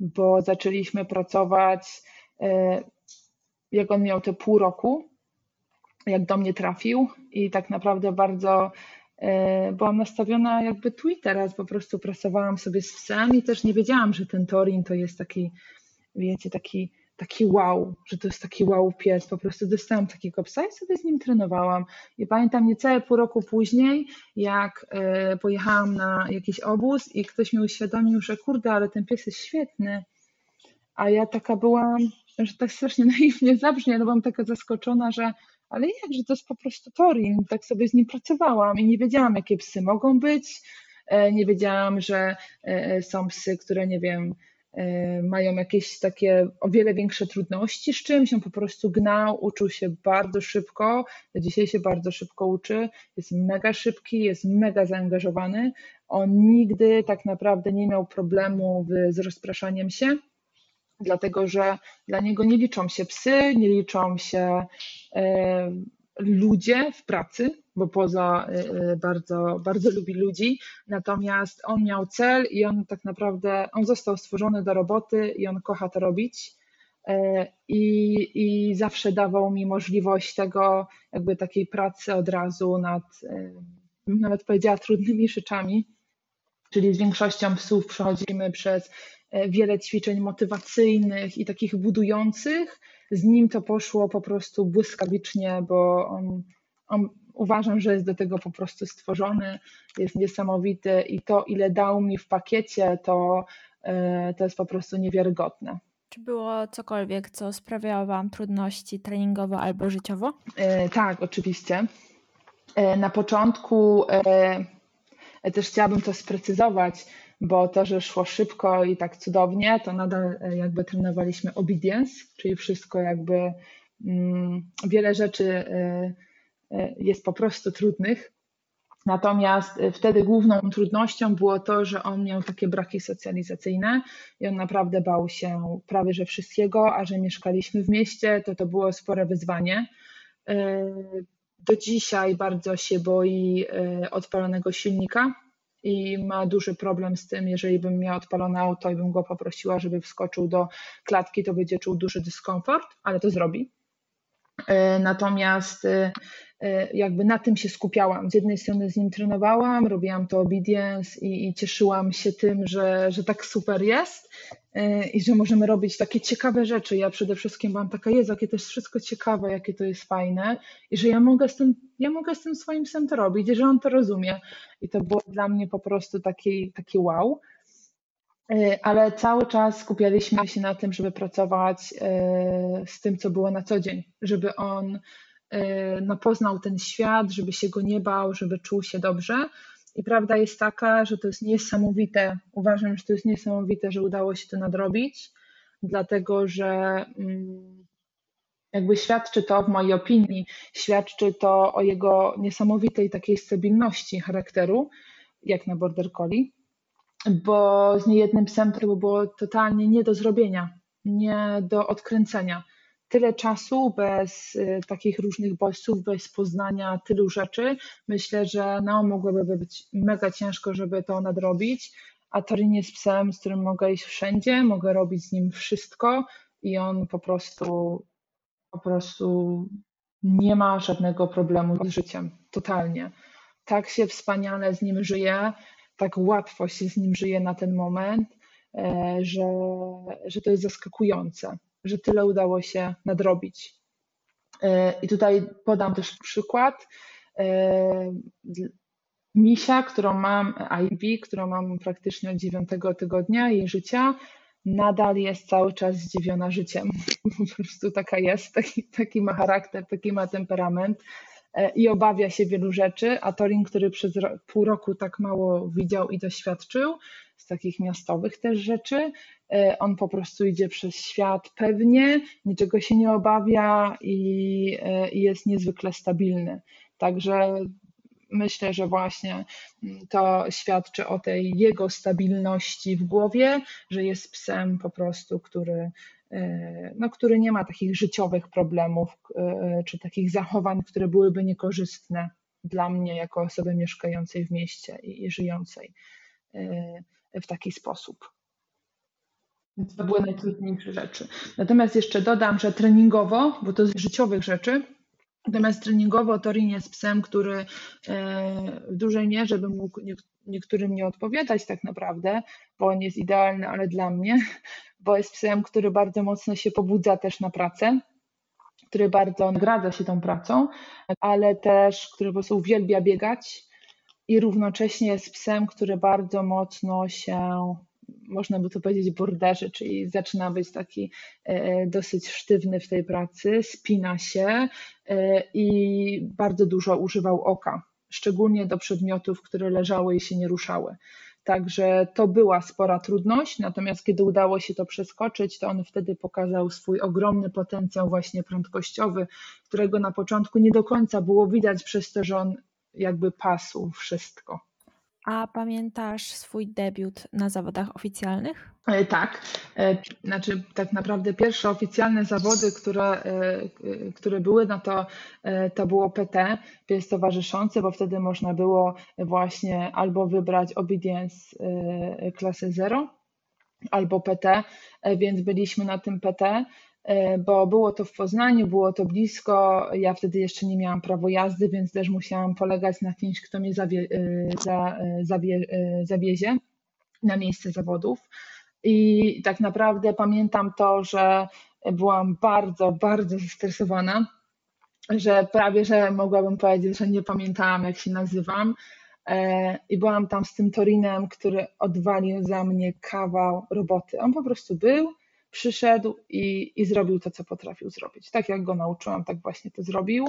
Speaker 2: bo zaczęliśmy pracować, jak on miał te pół roku, jak do mnie trafił i tak naprawdę bardzo e, byłam nastawiona jakby tu i teraz, po prostu pracowałam sobie z psem i też nie wiedziałam, że ten Torin to jest taki, wiecie, taki, taki wow, że to jest taki wow pies, po prostu dostałam takiego psa i sobie z nim trenowałam. I pamiętam niecałe pół roku później, jak e, pojechałam na jakiś obóz i ktoś mi uświadomił, że kurde, ale ten pies jest świetny, a ja taka byłam, że tak strasznie *laughs* naiwnie zabrzmie, no byłam taka zaskoczona, że ale jak, że to jest po prostu Torin, tak sobie z nim pracowałam i nie wiedziałam, jakie psy mogą być, e, nie wiedziałam, że e, są psy, które, nie wiem, mają jakieś takie o wiele większe trudności z czymś, on po prostu gnał, uczył się bardzo szybko, dzisiaj się bardzo szybko uczy, jest mega szybki, jest mega zaangażowany, on nigdy tak naprawdę nie miał problemu z rozpraszaniem się, dlatego że dla niego nie liczą się psy, nie liczą się e, ludzie w pracy, bo poza e, e, bardzo, bardzo lubi ludzi, natomiast on miał cel i on tak naprawdę, on został stworzony do roboty i on kocha to robić i, i zawsze dawał mi możliwość tego, jakby takiej pracy od razu nad, nawet powiedziała, trudnymi rzeczami, czyli z większością psów przechodzimy przez wiele ćwiczeń motywacyjnych i takich budujących. Z nim to poszło po prostu błyskawicznie, bo on, on uważam, że jest do tego po prostu stworzony, jest niesamowity i to, ile dał mi w pakiecie, to, e, to jest po prostu niewiarygodne.
Speaker 1: Czy było cokolwiek, co sprawiało Wam trudności treningowo albo życiowo?
Speaker 2: E, tak, oczywiście. Na początku też chciałabym to sprecyzować bo to, że szło szybko i tak cudownie, to nadal e, jakby trenowaliśmy obedience, czyli wszystko jakby mm, wiele rzeczy e, e, jest po prostu trudnych. Natomiast wtedy główną trudnością było to, że on miał takie braki socjalizacyjne i on naprawdę bał się prawie że wszystkiego, a że mieszkaliśmy w mieście, to to było spore wyzwanie. Do dzisiaj bardzo się boi odpalonego silnika, i ma duży problem z tym, jeżeli bym miała odpalone auto i bym go poprosiła, żeby wskoczył do klatki, to będzie czuł duży dyskomfort, ale to zrobi. E, natomiast e, e, jakby na tym się skupiałam. Z jednej strony z nim trenowałam, robiłam to obedience i, i cieszyłam się tym, że, że tak super jest i że możemy robić takie ciekawe rzeczy. Ja przede wszystkim byłam taka, jest, jakie to jest wszystko ciekawe, jakie to jest fajne i że ja mogę z tym, ja mogę z tym swoim psem to robić i że on to rozumie. I to było dla mnie po prostu taki, taki wow. E, ale cały czas skupialiśmy się na tym, żeby pracować e, z tym, co było na co dzień, żeby on e, no, poznał ten świat, żeby się go nie bał, żeby czuł się dobrze. I prawda jest taka, że to jest niesamowite. Uważam, że to jest niesamowite, że udało się to nadrobić, dlatego że mm, jakby świadczy to, w mojej opinii, świadczy to o jego niesamowitej takiej stabilności charakteru, jak na Border Collie bo z niejednym psem to było totalnie nie do zrobienia, nie do odkręcenia. Tyle czasu bez y, takich różnych bodźców, bez poznania tylu rzeczy. Myślę, że no, mogłoby być mega ciężko, żeby to nadrobić. A Torin jest psem, z którym mogę iść wszędzie, mogę robić z nim wszystko i on po prostu po prostu nie ma żadnego problemu z życiem, totalnie. Tak się wspaniale z nim żyje, tak łatwo się z nim żyje na ten moment, e, że, że to jest zaskakujące, że tyle udało się nadrobić. E, I tutaj podam też przykład. E, Misia, którą mam, Ivy, którą mam praktycznie od dziewiątego tygodnia jej życia, nadal jest cały czas zdziwiona życiem. *laughs* Po prostu taka jest, taki, taki ma charakter, taki ma temperament i obawia się wielu rzeczy, a Torin, który przez pół roku tak mało widział i doświadczył z takich miastowych też rzeczy, e, on po prostu idzie przez świat pewnie, niczego się nie obawia i, e, i jest niezwykle stabilny. Także myślę, że właśnie mm, to świadczy o tej jego stabilności w głowie, że jest psem po prostu, który, e, no, który nie ma takich życiowych problemów e, czy takich zachowań, które byłyby niekorzystne dla mnie jako osoby mieszkającej w mieście i, i żyjącej e, w taki sposób. Więc to były najtrudniejsze rzeczy. Natomiast jeszcze dodam, że treningowo, bo to z życiowych rzeczy, Natomiast treningowo Torin jest psem, który e, w dużej mierze by mógł niektórym nie odpowiadać tak naprawdę, bo on jest idealny, ale dla mnie, *laughs* bo jest psem, który bardzo mocno się pobudza też na pracę, który bardzo nagradza się tą pracą, ale też, który po prostu uwielbia biegać i równocześnie jest psem, który bardzo mocno się można by to powiedzieć, borderzy, czyli zaczyna być taki e, dosyć sztywny w tej pracy, spina się e, i bardzo dużo używał oka, szczególnie do przedmiotów, które leżały i się nie ruszały. Także to była spora trudność, natomiast kiedy udało się to przeskoczyć, to on wtedy pokazał swój ogromny potencjał właśnie prędkościowy, którego na początku nie do końca było widać przez to, że on jakby pasł wszystko.
Speaker 1: A pamiętasz swój debiut na zawodach oficjalnych?
Speaker 2: E, tak. E, znaczy, tak naprawdę pierwsze oficjalne zawody, które, e, które były, no to, to było PT, pies towarzyszący, bo wtedy można było właśnie albo wybrać obedience klasy 0, albo PT, więc byliśmy na tym PT. E, bo było to w Poznaniu, było to blisko. Ja wtedy jeszcze nie miałam prawo jazdy, więc też musiałam polegać na kimś, kto mnie zawie, e, za, e, zawie, zawiezie na miejsce zawodów. I tak naprawdę pamiętam to, że byłam bardzo, bardzo zestresowana, że prawie, że mogłabym powiedzieć, że nie pamiętałam, jak się nazywam. I byłam tam z tym Torinem, który odwalił za mnie kawał roboty. On po prostu był, przyszedł i, i zrobił to, co potrafił zrobić. Tak jak go nauczyłam, tak właśnie to zrobił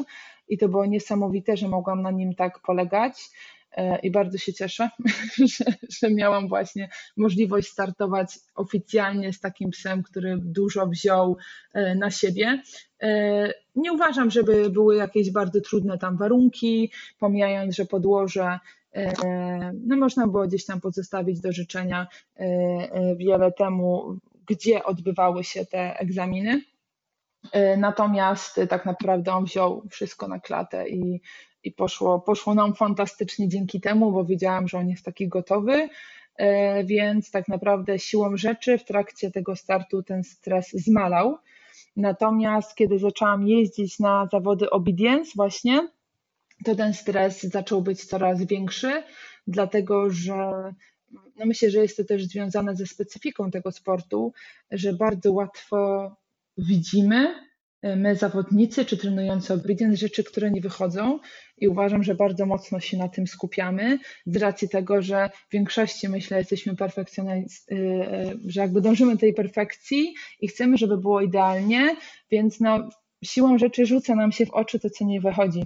Speaker 2: i to było niesamowite, że mogłam na nim tak polegać e, i bardzo się cieszę, *laughs* że, że miałam właśnie możliwość startować oficjalnie z takim psem, który dużo wziął e, na siebie. E, nie uważam, żeby były jakieś bardzo trudne tam warunki, pomijając, że podłoże no można było gdzieś tam pozostawić do życzenia wiele temu gdzie odbywały się te egzaminy. E, natomiast tak naprawdę on wziął wszystko na klatę i, i poszło, poszło nam fantastycznie dzięki temu, bo wiedziałam, że on jest taki gotowy. E, więc tak naprawdę siłą rzeczy w trakcie tego startu ten stres zmalał. Natomiast kiedy zaczęłam jeździć na zawody obedience właśnie, to ten stres zaczął być coraz większy, dlatego że no myślę, że jest to też związane ze specyfiką tego sportu, że bardzo łatwo widzimy, e, my zawodnicy czy trenujący obedience, rzeczy, które nie wychodzą i uważam, że bardzo mocno się na tym skupiamy z racji tego, że w większości myślę jesteśmy perfekcjonalistami, e, e, że jakby dążymy do tej perfekcji i chcemy, żeby było idealnie, więc no, siłą rzeczy rzuca nam się w oczy to, co nie wychodzi.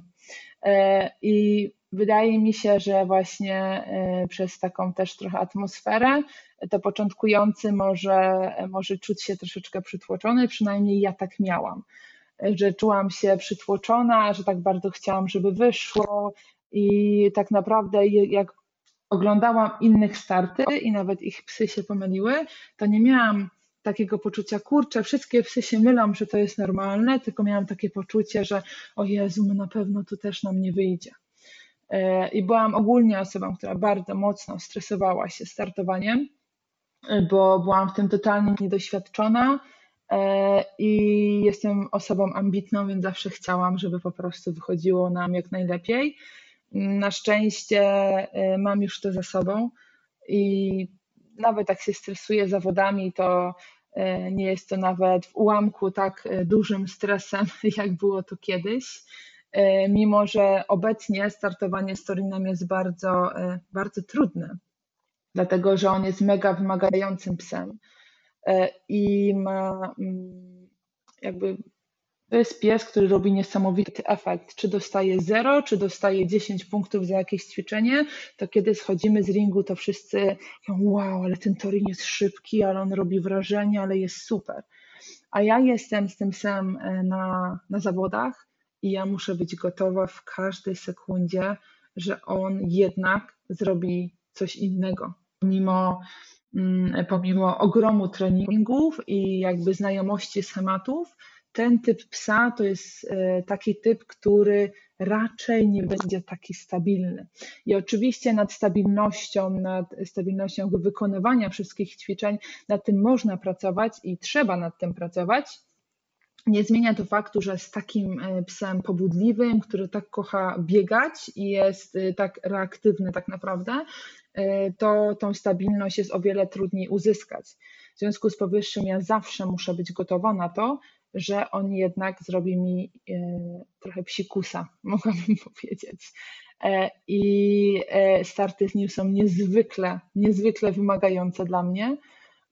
Speaker 2: I Wydaje mi się, że właśnie e, przez taką też trochę atmosferę to początkujący może, może czuć się troszeczkę przytłoczony, przynajmniej ja tak miałam, że czułam się przytłoczona, że tak bardzo chciałam, żeby wyszło i tak naprawdę jak oglądałam innych starty i nawet ich psy się pomyliły, to nie miałam takiego poczucia, kurczę, wszystkie psy się mylą, że to jest normalne, tylko miałam takie poczucie, że o Jezu, my na pewno tu też nam nie wyjdzie. E, i byłam ogólnie osobą, która bardzo mocno stresowała się startowaniem, e, bo byłam w tym totalnie niedoświadczona i jestem osobą ambitną, więc zawsze chciałam, żeby po prostu wychodziło nam jak najlepiej. Na szczęście mam już to za sobą i nawet jak się stresuję zawodami, to e, nie jest to nawet w ułamku tak e, dużym stresem, *laughs* jak było to kiedyś. E, mimo, że obecnie startowanie z Torinem jest bardzo, bardzo trudne, dlatego że on jest mega wymagającym psem i ma mm, jakby to jest pies, który robi niesamowity efekt. Czy dostaje 0, czy dostaje 10 punktów za jakieś ćwiczenie, to kiedy schodzimy z ringu, to wszyscy wow, ale ten Torin jest szybki, ale on robi wrażenie, ale jest super. A ja jestem z tym psem e, na, na zawodach i ja muszę być gotowa w każdej sekundzie, że on jednak zrobi coś innego. Pomimo, mm, pomimo ogromu treningów i jakby znajomości schematów, ten typ psa to jest e, taki typ, który raczej nie będzie taki stabilny. I oczywiście nad stabilnością, nad stabilnością wykonywania wszystkich ćwiczeń, nad tym można pracować i trzeba nad tym pracować. Nie zmienia to faktu, że z takim e, psem pobudliwym, który tak kocha biegać i jest e, tak reaktywny tak naprawdę, to tą stabilność jest o wiele trudniej uzyskać. W związku z powyższym ja zawsze muszę być gotowa na to, że on jednak zrobi mi e, trochę psikusa, *laughs* mogłabym powiedzieć. E, I e, starty z nim są niezwykle, niezwykle wymagające dla mnie.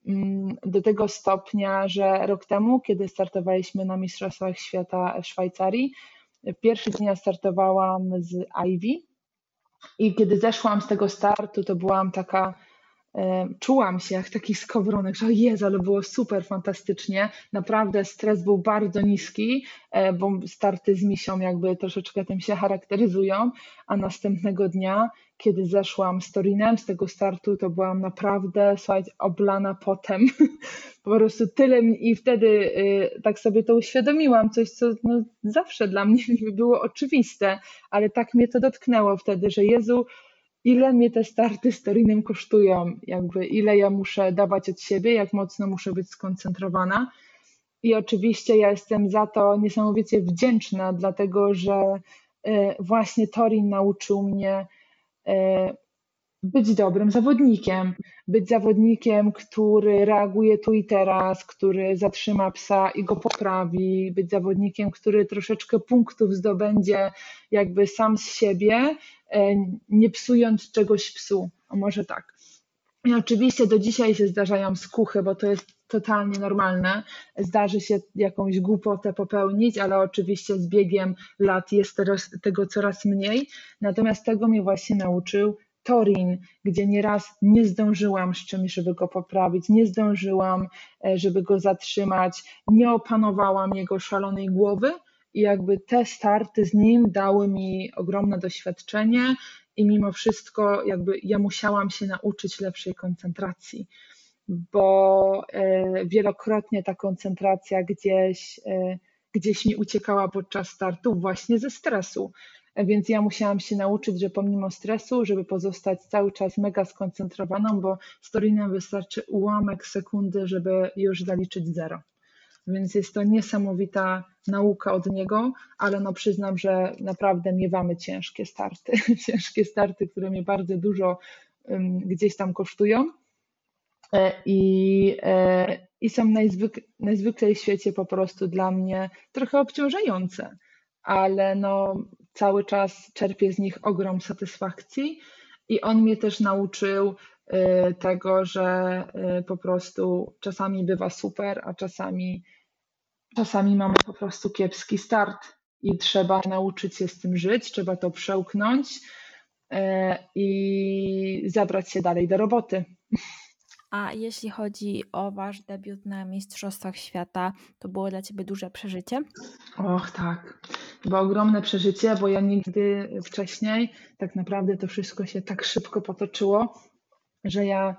Speaker 2: Mm, do tego stopnia, że rok temu, kiedy startowaliśmy na Mistrzostwach Świata w Szwajcarii, pierwszy ja startowałam z Ivy i kiedy zeszłam z tego startu, to byłam taka czułam się jak taki skowronek, że Jezu, ale było super fantastycznie. Naprawdę stres był bardzo niski, e, bo starty z misią jakby troszeczkę tym się charakteryzują, a następnego dnia, kiedy zeszłam z Torinem z tego startu, to byłam naprawdę, słuchajcie, oblana potem. *laughs* po prostu tyle i wtedy y, tak sobie to uświadomiłam, coś, co no, zawsze dla mnie *laughs* było oczywiste, ale tak mnie to dotknęło wtedy, że Jezu, ile mnie te starty z Torinem kosztują, jakby ile ja muszę dawać od siebie, jak mocno muszę być skoncentrowana. I oczywiście ja jestem za to niesamowicie wdzięczna, dlatego że e, właśnie Torin nauczył mnie e, być dobrym zawodnikiem, być zawodnikiem, który reaguje tu i teraz, który zatrzyma psa i go poprawi, być zawodnikiem, który troszeczkę punktów zdobędzie jakby sam z siebie, e, nie psując czegoś psu, a może tak. I oczywiście do dzisiaj się zdarzają skuchy, bo to jest totalnie normalne. Zdarzy się jakąś głupotę popełnić, ale oczywiście z biegiem lat jest tego coraz mniej. Natomiast tego mnie właśnie nauczył Torin, gdzie nieraz nie zdążyłam z czymś, żeby go poprawić, nie zdążyłam, e, żeby go zatrzymać, nie opanowałam jego szalonej głowy i jakby te starty z nim dały mi ogromne doświadczenie i mimo wszystko jakby ja musiałam się nauczyć lepszej koncentracji, bo e, wielokrotnie ta koncentracja gdzieś e, gdzieś mi uciekała podczas startu właśnie ze stresu. Więc ja musiałam się nauczyć, że pomimo stresu, żeby pozostać cały czas mega skoncentrowaną, bo z Torinem wystarczy ułamek sekundy, żeby już zaliczyć zero. Więc jest to niesamowita nauka od niego, ale no przyznam, że naprawdę miewamy ciężkie starty. *laughs* ciężkie starty, które mnie bardzo dużo um, gdzieś tam kosztują. E, I, e, i są najzwyk, najzwyklej w świecie po prostu dla mnie trochę obciążające, ale no, cały czas czerpię z nich ogrom satysfakcji i on mnie też nauczył y, tego, że po prostu czasami bywa super, a czasami, czasami mamy po prostu kiepski start i trzeba nauczyć się z tym żyć, trzeba to przełknąć i zabrać się dalej do roboty.
Speaker 1: A jeśli chodzi o Wasz debiut na Mistrzostwach Świata, to było dla Ciebie duże przeżycie?
Speaker 2: Och, tak. Było ogromne przeżycie, bo ja nigdy wcześniej tak naprawdę to wszystko się tak szybko potoczyło, że ja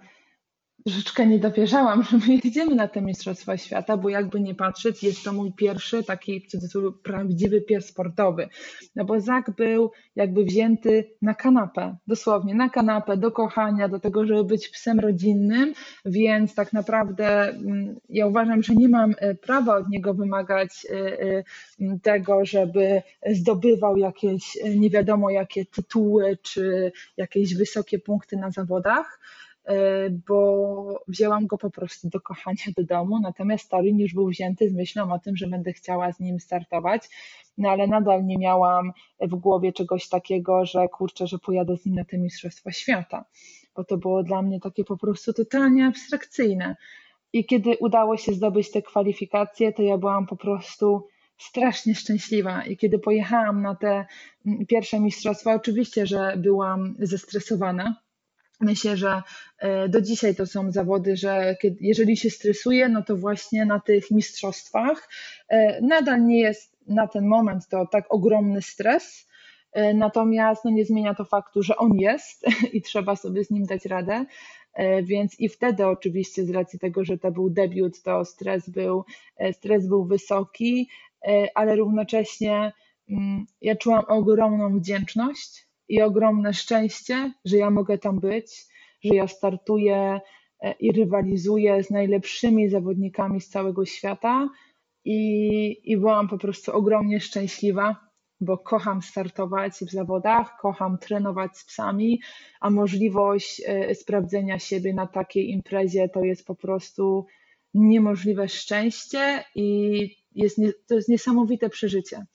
Speaker 2: troszeczkę nie dowierzałam, *laughs* że my jedziemy na te Mistrzostwa Świata, bo jakby nie patrzeć, jest to mój pierwszy taki w cudzysłowie prawdziwy pies sportowy. No bo Zak był jakby wzięty na kanapę, dosłownie na kanapę, do kochania, do tego, żeby być psem rodzinnym, więc tak naprawdę mm, ja uważam, że nie mam e, prawa od niego wymagać e, e, tego, żeby zdobywał jakieś nie wiadomo jakie tytuły czy jakieś wysokie punkty na zawodach bo wzięłam go po prostu do kochania do domu, natomiast Torin już był wzięty z myślą o tym, że będę chciała z nim startować, no ale nadal nie miałam w głowie czegoś takiego, że kurczę, że pojadę z nim na te Mistrzostwa Świata, bo to było dla mnie takie po prostu totalnie abstrakcyjne. I kiedy udało się zdobyć te kwalifikacje, to ja byłam po prostu strasznie szczęśliwa. I kiedy pojechałam na te mm, pierwsze mistrzostwa, oczywiście, że byłam zestresowana, Myślę, że e, do dzisiaj to są zawody, że kiedy, jeżeli się stresuje, no to właśnie na tych mistrzostwach e, nadal nie jest na ten moment to tak ogromny stres, e, natomiast no nie zmienia to faktu, że on jest *laughs* i trzeba sobie z nim dać radę. Więc i wtedy oczywiście z racji tego, że to był debiut, to stres był, stres był wysoki, ale równocześnie mm, ja czułam ogromną wdzięczność i ogromne szczęście, że ja mogę tam być, że ja startuję e, i rywalizuję z najlepszymi zawodnikami z całego świata. I, I byłam po prostu ogromnie szczęśliwa, bo kocham startować w zawodach, kocham trenować z psami, a możliwość e, sprawdzenia siebie na takiej imprezie to jest po prostu niemożliwe szczęście i jest, to jest niesamowite przeżycie.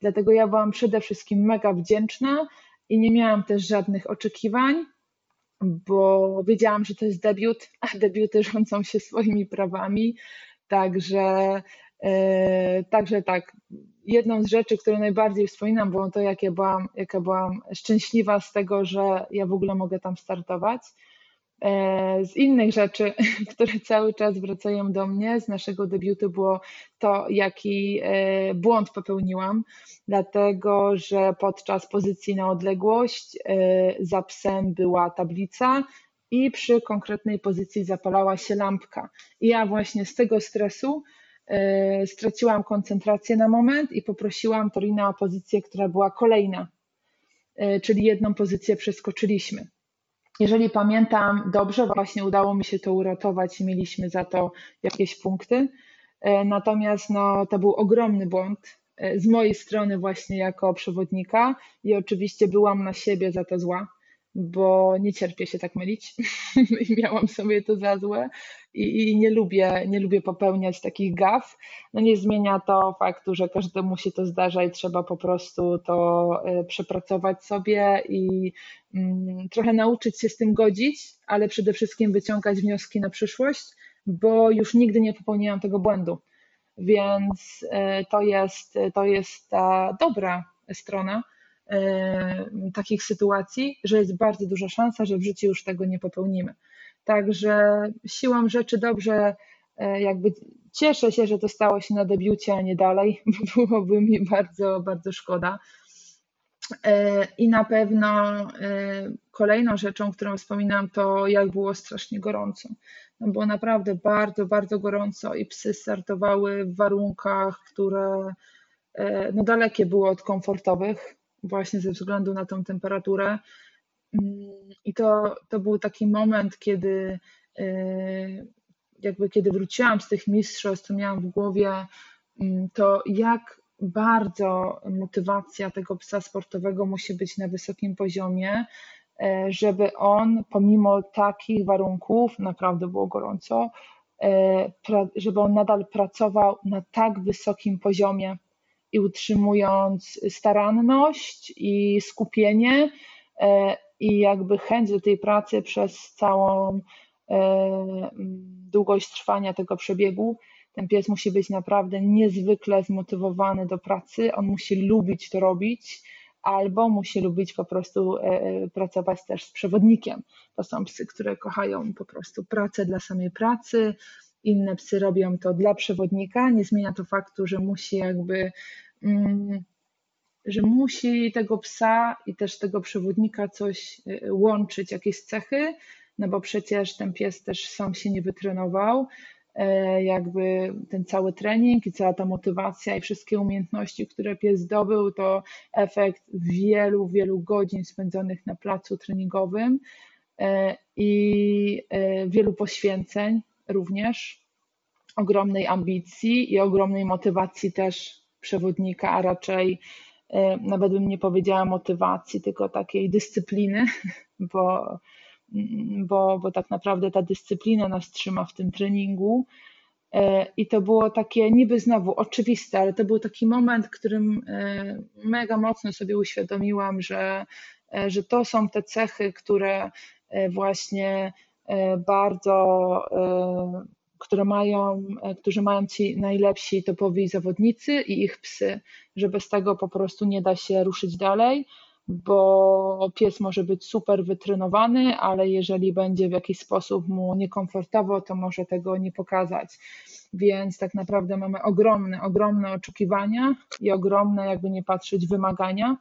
Speaker 2: Dlatego ja byłam przede wszystkim mega wdzięczna i nie miałam też żadnych oczekiwań, bo wiedziałam, że to jest debiut, a debiuty rządzą się swoimi prawami. Także, e, także tak, jedną z rzeczy, którą najbardziej wspominam, było to, jak ja byłam, jak ja byłam szczęśliwa z tego, że ja w ogóle mogę tam startować. E, z innych rzeczy, *laughs* które cały czas wracają do mnie z naszego debiutu, było to, jaki e, błąd popełniłam, dlatego że podczas pozycji na odległość e, za psem była tablica i przy konkretnej pozycji zapalała się lampka. I ja właśnie z tego stresu straciłam koncentrację na moment i poprosiłam Torina o pozycję, która była kolejna, czyli jedną pozycję przeskoczyliśmy. Jeżeli pamiętam dobrze, właśnie udało mi się to uratować i mieliśmy za to jakieś punkty. E, natomiast no, to był ogromny błąd e, z mojej strony właśnie jako przewodnika i oczywiście byłam na siebie za to zła bo nie cierpię się tak mylić i *laughs* miałam sobie to za złe i, i, nie, lubię, nie lubię popełniać takich gaf. No nie zmienia to faktu, że każdemu się to zdarza i trzeba po prostu to e, przepracować sobie i mm, trochę nauczyć się z tym godzić, ale przede wszystkim wyciągać wnioski na przyszłość, bo już nigdy nie popełniłam tego błędu. Więc e, to jest, to jest ta dobra strona takich sytuacji, że jest bardzo duża szansa, że w życiu już tego nie popełnimy. Także siłą rzeczy dobrze, e, jakby cieszę się, że to stało się na debiucie, a nie dalej, *laughs* bo byłoby mi bardzo, bardzo szkoda. E, I na pewno kolejną rzeczą, którą wspominam, to jak było strasznie gorąco. No było naprawdę bardzo, bardzo gorąco i psy startowały w warunkach, które no dalekie były od komfortowych właśnie ze względu na tą temperaturę. Mm, I to, to był taki moment, kiedy y, jakby kiedy wróciłam z tych mistrzostw, to miałam w głowie mm, to, jak bardzo motywacja tego psa sportowego musi być na wysokim poziomie, e, żeby on pomimo takich warunków, naprawdę było gorąco, e, żeby on nadal pracował na tak wysokim poziomie i utrzymując staranność i skupienie e, i jakby chęć do tej pracy przez całą e, długość trwania tego przebiegu. Ten pies musi być naprawdę niezwykle zmotywowany do pracy, on musi lubić to robić, albo musi lubić po prostu e, pracować też z przewodnikiem. To są psy, które kochają po prostu pracę dla samej pracy. Inne psy robią to dla przewodnika. Nie zmienia to faktu, że musi jakby że musi tego psa i też tego przewodnika coś y, łączyć, jakieś cechy, no bo przecież ten pies też sam się nie wytrenował, e, jakby ten cały trening i cała ta motywacja i wszystkie umiejętności, które pies zdobył, to efekt wielu, wielu godzin spędzonych na placu treningowym e, i e, wielu poświęceń również, ogromnej ambicji i ogromnej motywacji też przewodnika, a raczej nawet bym nie powiedziała motywacji, tylko takiej dyscypliny, *laughs* bo bo, bo tak naprawdę ta dyscyplina nas trzyma w tym treningu. E, I to było takie niby znowu oczywiste, ale to był taki moment, w którym e, mega mocno sobie uświadomiłam, że, e, że to są te cechy, które właśnie bardzo, które mają, którzy mają ci najlepsi topowi zawodnicy i ich psy, że bez tego po prostu nie da się ruszyć dalej bo pies może być super wytrenowany, ale jeżeli będzie w jakiś sposób mu niekomfortowo, to może tego nie pokazać. Więc tak naprawdę mamy ogromne, ogromne oczekiwania i ogromne, jakby nie patrzeć, wymagania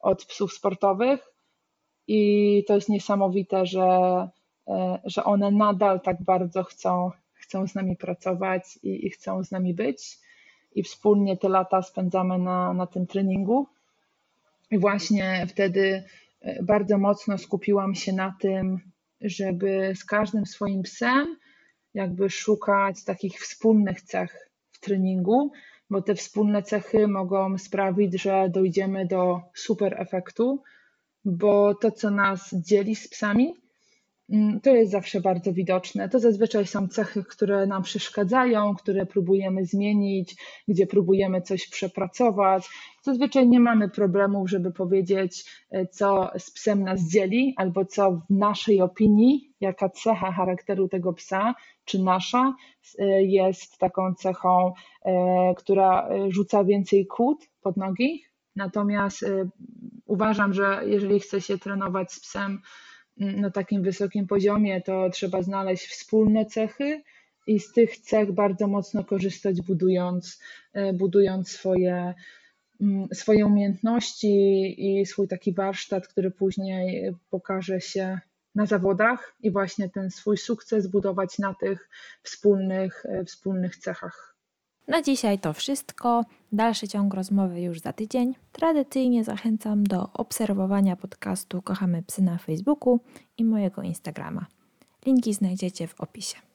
Speaker 2: od psów sportowych. I to jest niesamowite, że, e, że one nadal tak bardzo chcą, chcą z nami pracować i, i chcą z nami być. I wspólnie te lata spędzamy na, na tym treningu. I właśnie wtedy e, bardzo mocno skupiłam się na tym, żeby z każdym swoim psem jakby szukać takich wspólnych cech w treningu, bo te wspólne cechy mogą sprawić, że dojdziemy do super efektu, bo to, co nas dzieli z psami, to jest zawsze bardzo widoczne. To zazwyczaj są cechy, które nam przeszkadzają, które próbujemy zmienić, gdzie próbujemy coś przepracować. Zazwyczaj nie mamy problemów, żeby powiedzieć, e, co z psem nas dzieli, albo co w naszej opinii, jaka cecha charakteru tego psa, czy nasza e, jest taką cechą, e, która rzuca więcej kłód pod nogi. Natomiast uważam, że jeżeli chce się trenować z psem, na takim wysokim poziomie, to trzeba znaleźć wspólne cechy i z tych cech bardzo mocno korzystać, budując, e, budując swoje, mm, swoje umiejętności i swój taki warsztat, który później pokaże się na zawodach i właśnie ten swój sukces budować na tych wspólnych, e, wspólnych cechach.
Speaker 1: Na dzisiaj to wszystko. Dalszy ciąg rozmowy już za tydzień. Tradycyjnie zachęcam do obserwowania podcastu Kochamy Psy na Facebooku i mojego Instagrama. Linki znajdziecie w opisie.